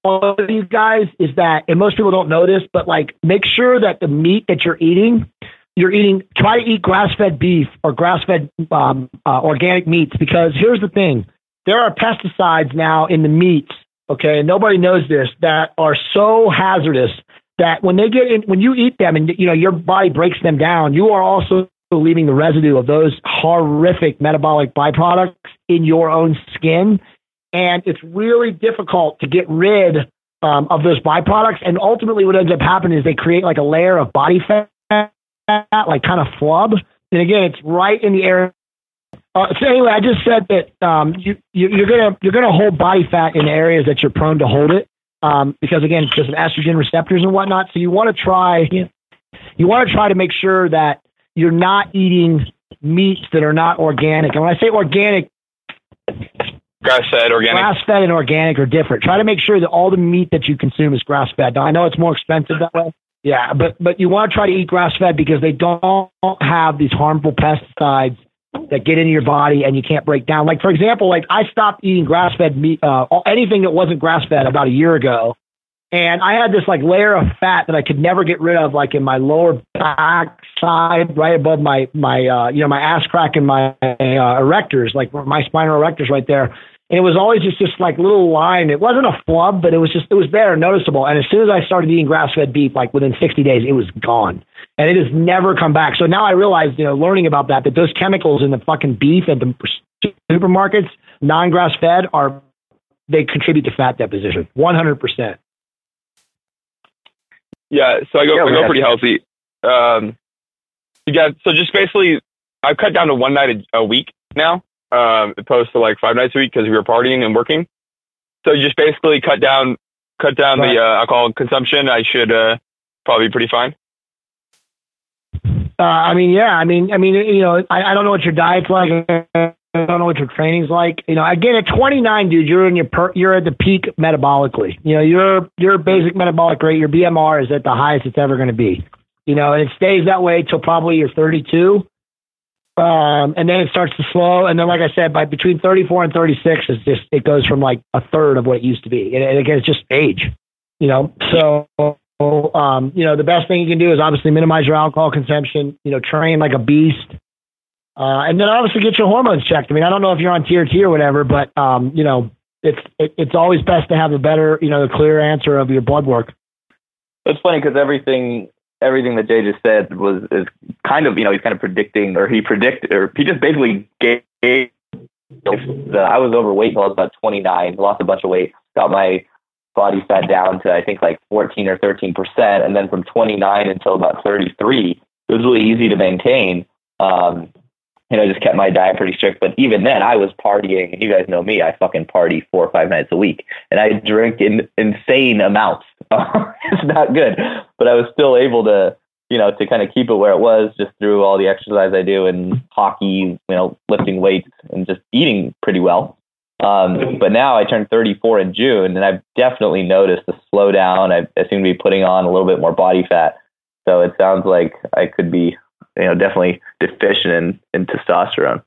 all of you guys is that, and most people don't know this, but like make sure that the meat that you're eating, you're eating. Try to eat grass-fed beef or grass-fed um, uh, organic meats because here's the thing: there are pesticides now in the meats. Okay, and nobody knows this that are so hazardous that when they get in, when you eat them and you know your body breaks them down, you are also leaving the residue of those horrific metabolic byproducts in your own skin, and it's really difficult to get rid um, of those byproducts. And ultimately, what ends up happening is they create like a layer of body fat, like kind of flub. And again, it's right in the area. Uh, so anyway, I just said that um, you, you, you're gonna you're gonna hold body fat in areas that you're prone to hold it um, because again, because of estrogen receptors and whatnot. So you want to try you want to try to make sure that you're not eating meats that are not organic. And when I say organic, grass fed organic. grass fed and organic are different. Try to make sure that all the meat that you consume is grass fed. Now I know it's more expensive that way. Yeah, but but you want to try to eat grass fed because they don't have these harmful pesticides that get into your body and you can't break down. Like for example, like I stopped eating grass fed meat, uh, anything that wasn't grass fed about a year ago, and I had this like layer of fat that I could never get rid of, like in my lower back side, right above my my uh, you know my ass crack and my uh, erectors, like my spinal erectors right there. And it was always just this like little line. It wasn't a flub, but it was just it was there, noticeable. And as soon as I started eating grass fed beef, like within 60 days, it was gone, and it has never come back. So now I realize, you know, learning about that, that those chemicals in the fucking beef at the supermarkets, non grass fed, are they contribute to fat deposition, 100 percent. Yeah, so I go Yeah, I go pretty healthy. Um, yeah, so just basically, I've cut down to one night a, a week now, um, opposed to like five nights a week because we were partying and working. So you just basically cut down cut down Right. the uh, alcohol consumption. I should uh, probably be pretty fine. Uh, I mean, yeah, I mean, I mean, you know, I, I don't know what your diet's like. I don't know what your training's like. You know, again at 29, dude, you're in your per, you're at the peak metabolically. You know, your your basic metabolic rate, your BMR is at the highest it's ever going to be. You know, and it stays that way till probably you're 32. Um, and then it starts to slow. And then, like I said, by between 34 and 36, it's just it goes from like a third of what it used to be. And, and again, it's just age. You know, so um, you know the best thing you can do is obviously minimize your alcohol consumption. You know, train like a beast. Uh, and then obviously get your hormones checked. I mean, I don't know if you're on TRT or whatever, but um, you know, it's it, it's always best to have a better, you know, the clear answer of your blood work. It's funny because everything everything that Jay just said was is kind of you know he's kind of predicting or he predicted or he just basically gave. The, I was overweight until I was about 29, lost a bunch of weight, got my body fat down to I think like 14 or 13 percent, and then from 29 until about 33, it was really easy to maintain. Um, you know, just kept my diet pretty strict. But even then, I was partying. And you guys know me; I fucking party four or five nights a week, and I drink in insane amounts. it's not good, but I was still able to, you know, to kind of keep it where it was just through all the exercise I do and hockey, you know, lifting weights and just eating pretty well. Um, but now I turned 34 in June, and I've definitely noticed a slowdown. I, I seem to be putting on a little bit more body fat. So it sounds like I could be you know definitely deficient in, in testosterone.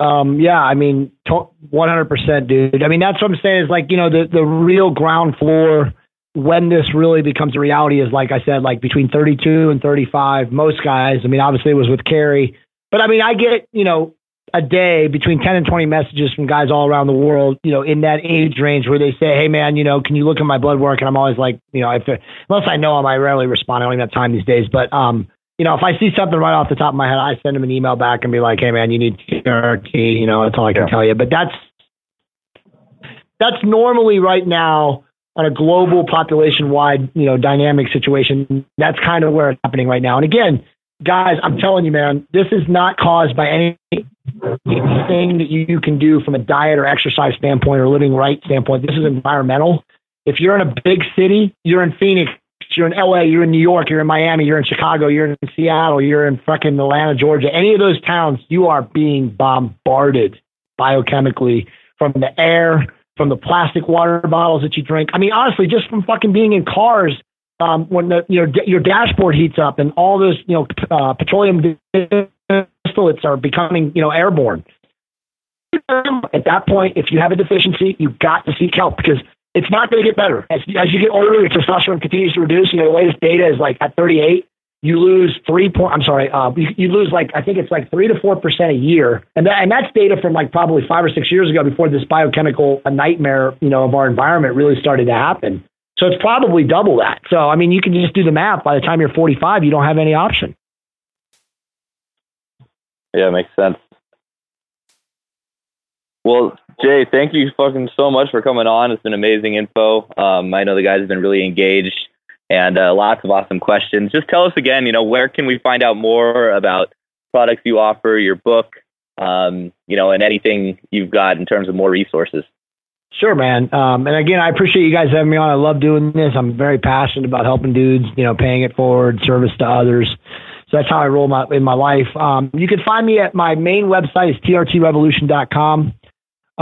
Um, yeah, I mean, one hundred percent, dude. I mean, that's what I'm saying. Is like you know the the real ground floor when this really becomes a reality is like I said, like between 32 and 35. Most guys. I mean, obviously it was with Carrie, but I mean, I get you know a day between 10 and 20 messages from guys all around the world, you know, in that age range where they say, Hey man, you know, can you look at my blood work? And I'm always like, you know, if, unless I know them, I rarely respond. I don't even have time these days, but, um, you know, if I see something right off the top of my head, I send them an email back and be like, Hey man, you need TRT, you know, that's all I can yeah. tell you. But that's, that's normally right now on a global population wide, you know, dynamic situation. That's kind of where it's happening right now. And again, guys, I'm telling you, man, this is not caused by any anything that you can do from a diet or exercise standpoint or living right standpoint. This is environmental. If you're in a big city, you're in Phoenix, you're in LA, you're in New York, you're in Miami, you're in Chicago, you're in Seattle, you're in fucking Atlanta, Georgia, any of those towns, you are being bombarded biochemically from the air, from the plastic water bottles that you drink. I mean, honestly, just from fucking being in cars um, when the, your your dashboard heats up and all those you know uh, petroleum distillates are becoming you know airborne. At that point, if you have a deficiency, you've got to seek help because it's not going to get better as as you get older. Your testosterone continues to reduce. You know, the latest data is like at 38, you lose three point. I'm sorry, uh, you, you lose like I think it's like three to four percent a year, and that, and that's data from like probably five or six years ago before this biochemical nightmare you know of our environment really started to happen. So it's probably double that. So, I mean, you can just do the math. By the time you're 45, you don't have any option. Yeah, makes sense. Well, Jay, thank you fucking so much for coming on. It's been amazing info. Um, I know the guys have been really engaged and uh, lots of awesome questions. Just tell us again, you know, where can we find out more about products you offer, your book, um, you know, and anything you've got in terms of more resources? Sure, man. Um, and again, I appreciate you guys having me on. I love doing this. I'm very passionate about helping dudes, you know, paying it forward, service to others. So that's how I roll my, in my life. Um, you can find me at my main website is trtrevolution.com.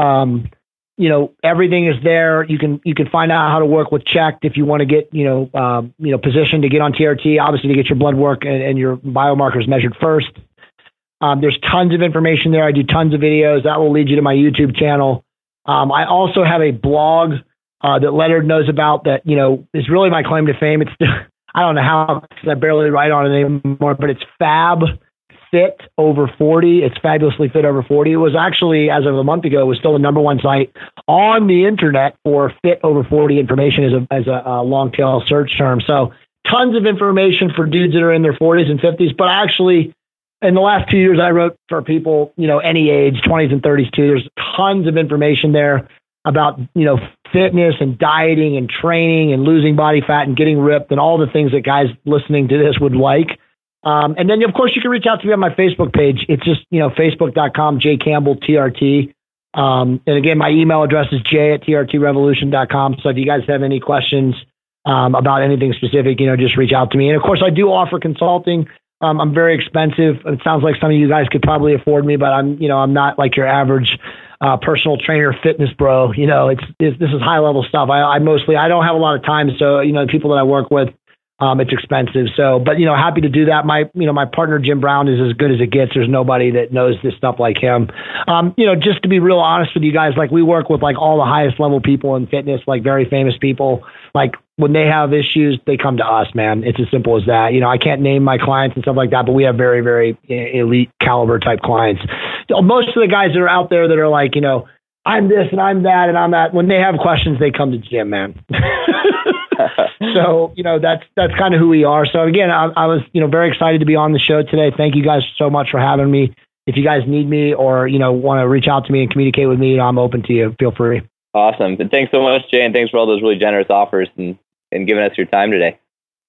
Um, you know, everything is there. You can, you can find out how to work with checked if you want to get, you know, um, you know, positioned to get on TRT, obviously to get your blood work and, and your biomarkers measured first. Um, there's tons of information there. I do tons of videos that will lead you to my YouTube channel. Um, I also have a blog uh, that Leonard knows about that, you know, is really my claim to fame. It's, I don't know how, I barely write on it anymore, but it's Fab Fit Over 40. It's fabulously fit over 40. It was actually, as of a month ago, was still the number one site on the internet for fit over 40 information as a, as a, a long tail search term. So tons of information for dudes that are in their 40s and 50s, but actually, in the last two years, I wrote for people, you know, any age, 20s and 30s too. There's tons of information there about, you know, fitness and dieting and training and losing body fat and getting ripped and all the things that guys listening to this would like. Um, and then, of course, you can reach out to me on my Facebook page. It's just, you know, facebook.com, J Campbell TRT. Um, and again, my email address is j at trtrevolution.com. So if you guys have any questions um, about anything specific, you know, just reach out to me. And of course, I do offer consulting. Um, I'm very expensive. It sounds like some of you guys could probably afford me, but I'm, you know, I'm not like your average uh, personal trainer, fitness bro. You know, it's, it's this is high level stuff. I, I mostly I don't have a lot of time, so you know, the people that I work with, um, it's expensive. So, but you know, happy to do that. My, you know, my partner Jim Brown is as good as it gets. There's nobody that knows this stuff like him. Um, you know, just to be real honest with you guys, like we work with like all the highest level people in fitness, like very famous people. Like when they have issues, they come to us, man. It's as simple as that. You know, I can't name my clients and stuff like that, but we have very, very elite caliber type clients. Most of the guys that are out there that are like, you know, I'm this and I'm that and I'm that. When they have questions, they come to Jim, man. so you know that's that's kind of who we are. So again, I, I was you know very excited to be on the show today. Thank you guys so much for having me. If you guys need me or you know want to reach out to me and communicate with me, I'm open to you. Feel free. Awesome. And thanks so much, Jay, and thanks for all those really generous offers and, and giving us your time today.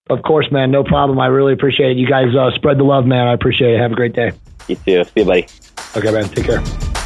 Of course, man. No problem. I really appreciate it. You guys uh, spread the love, man. I appreciate it. Have a great day. You too. See you, buddy. Okay, man. Take care.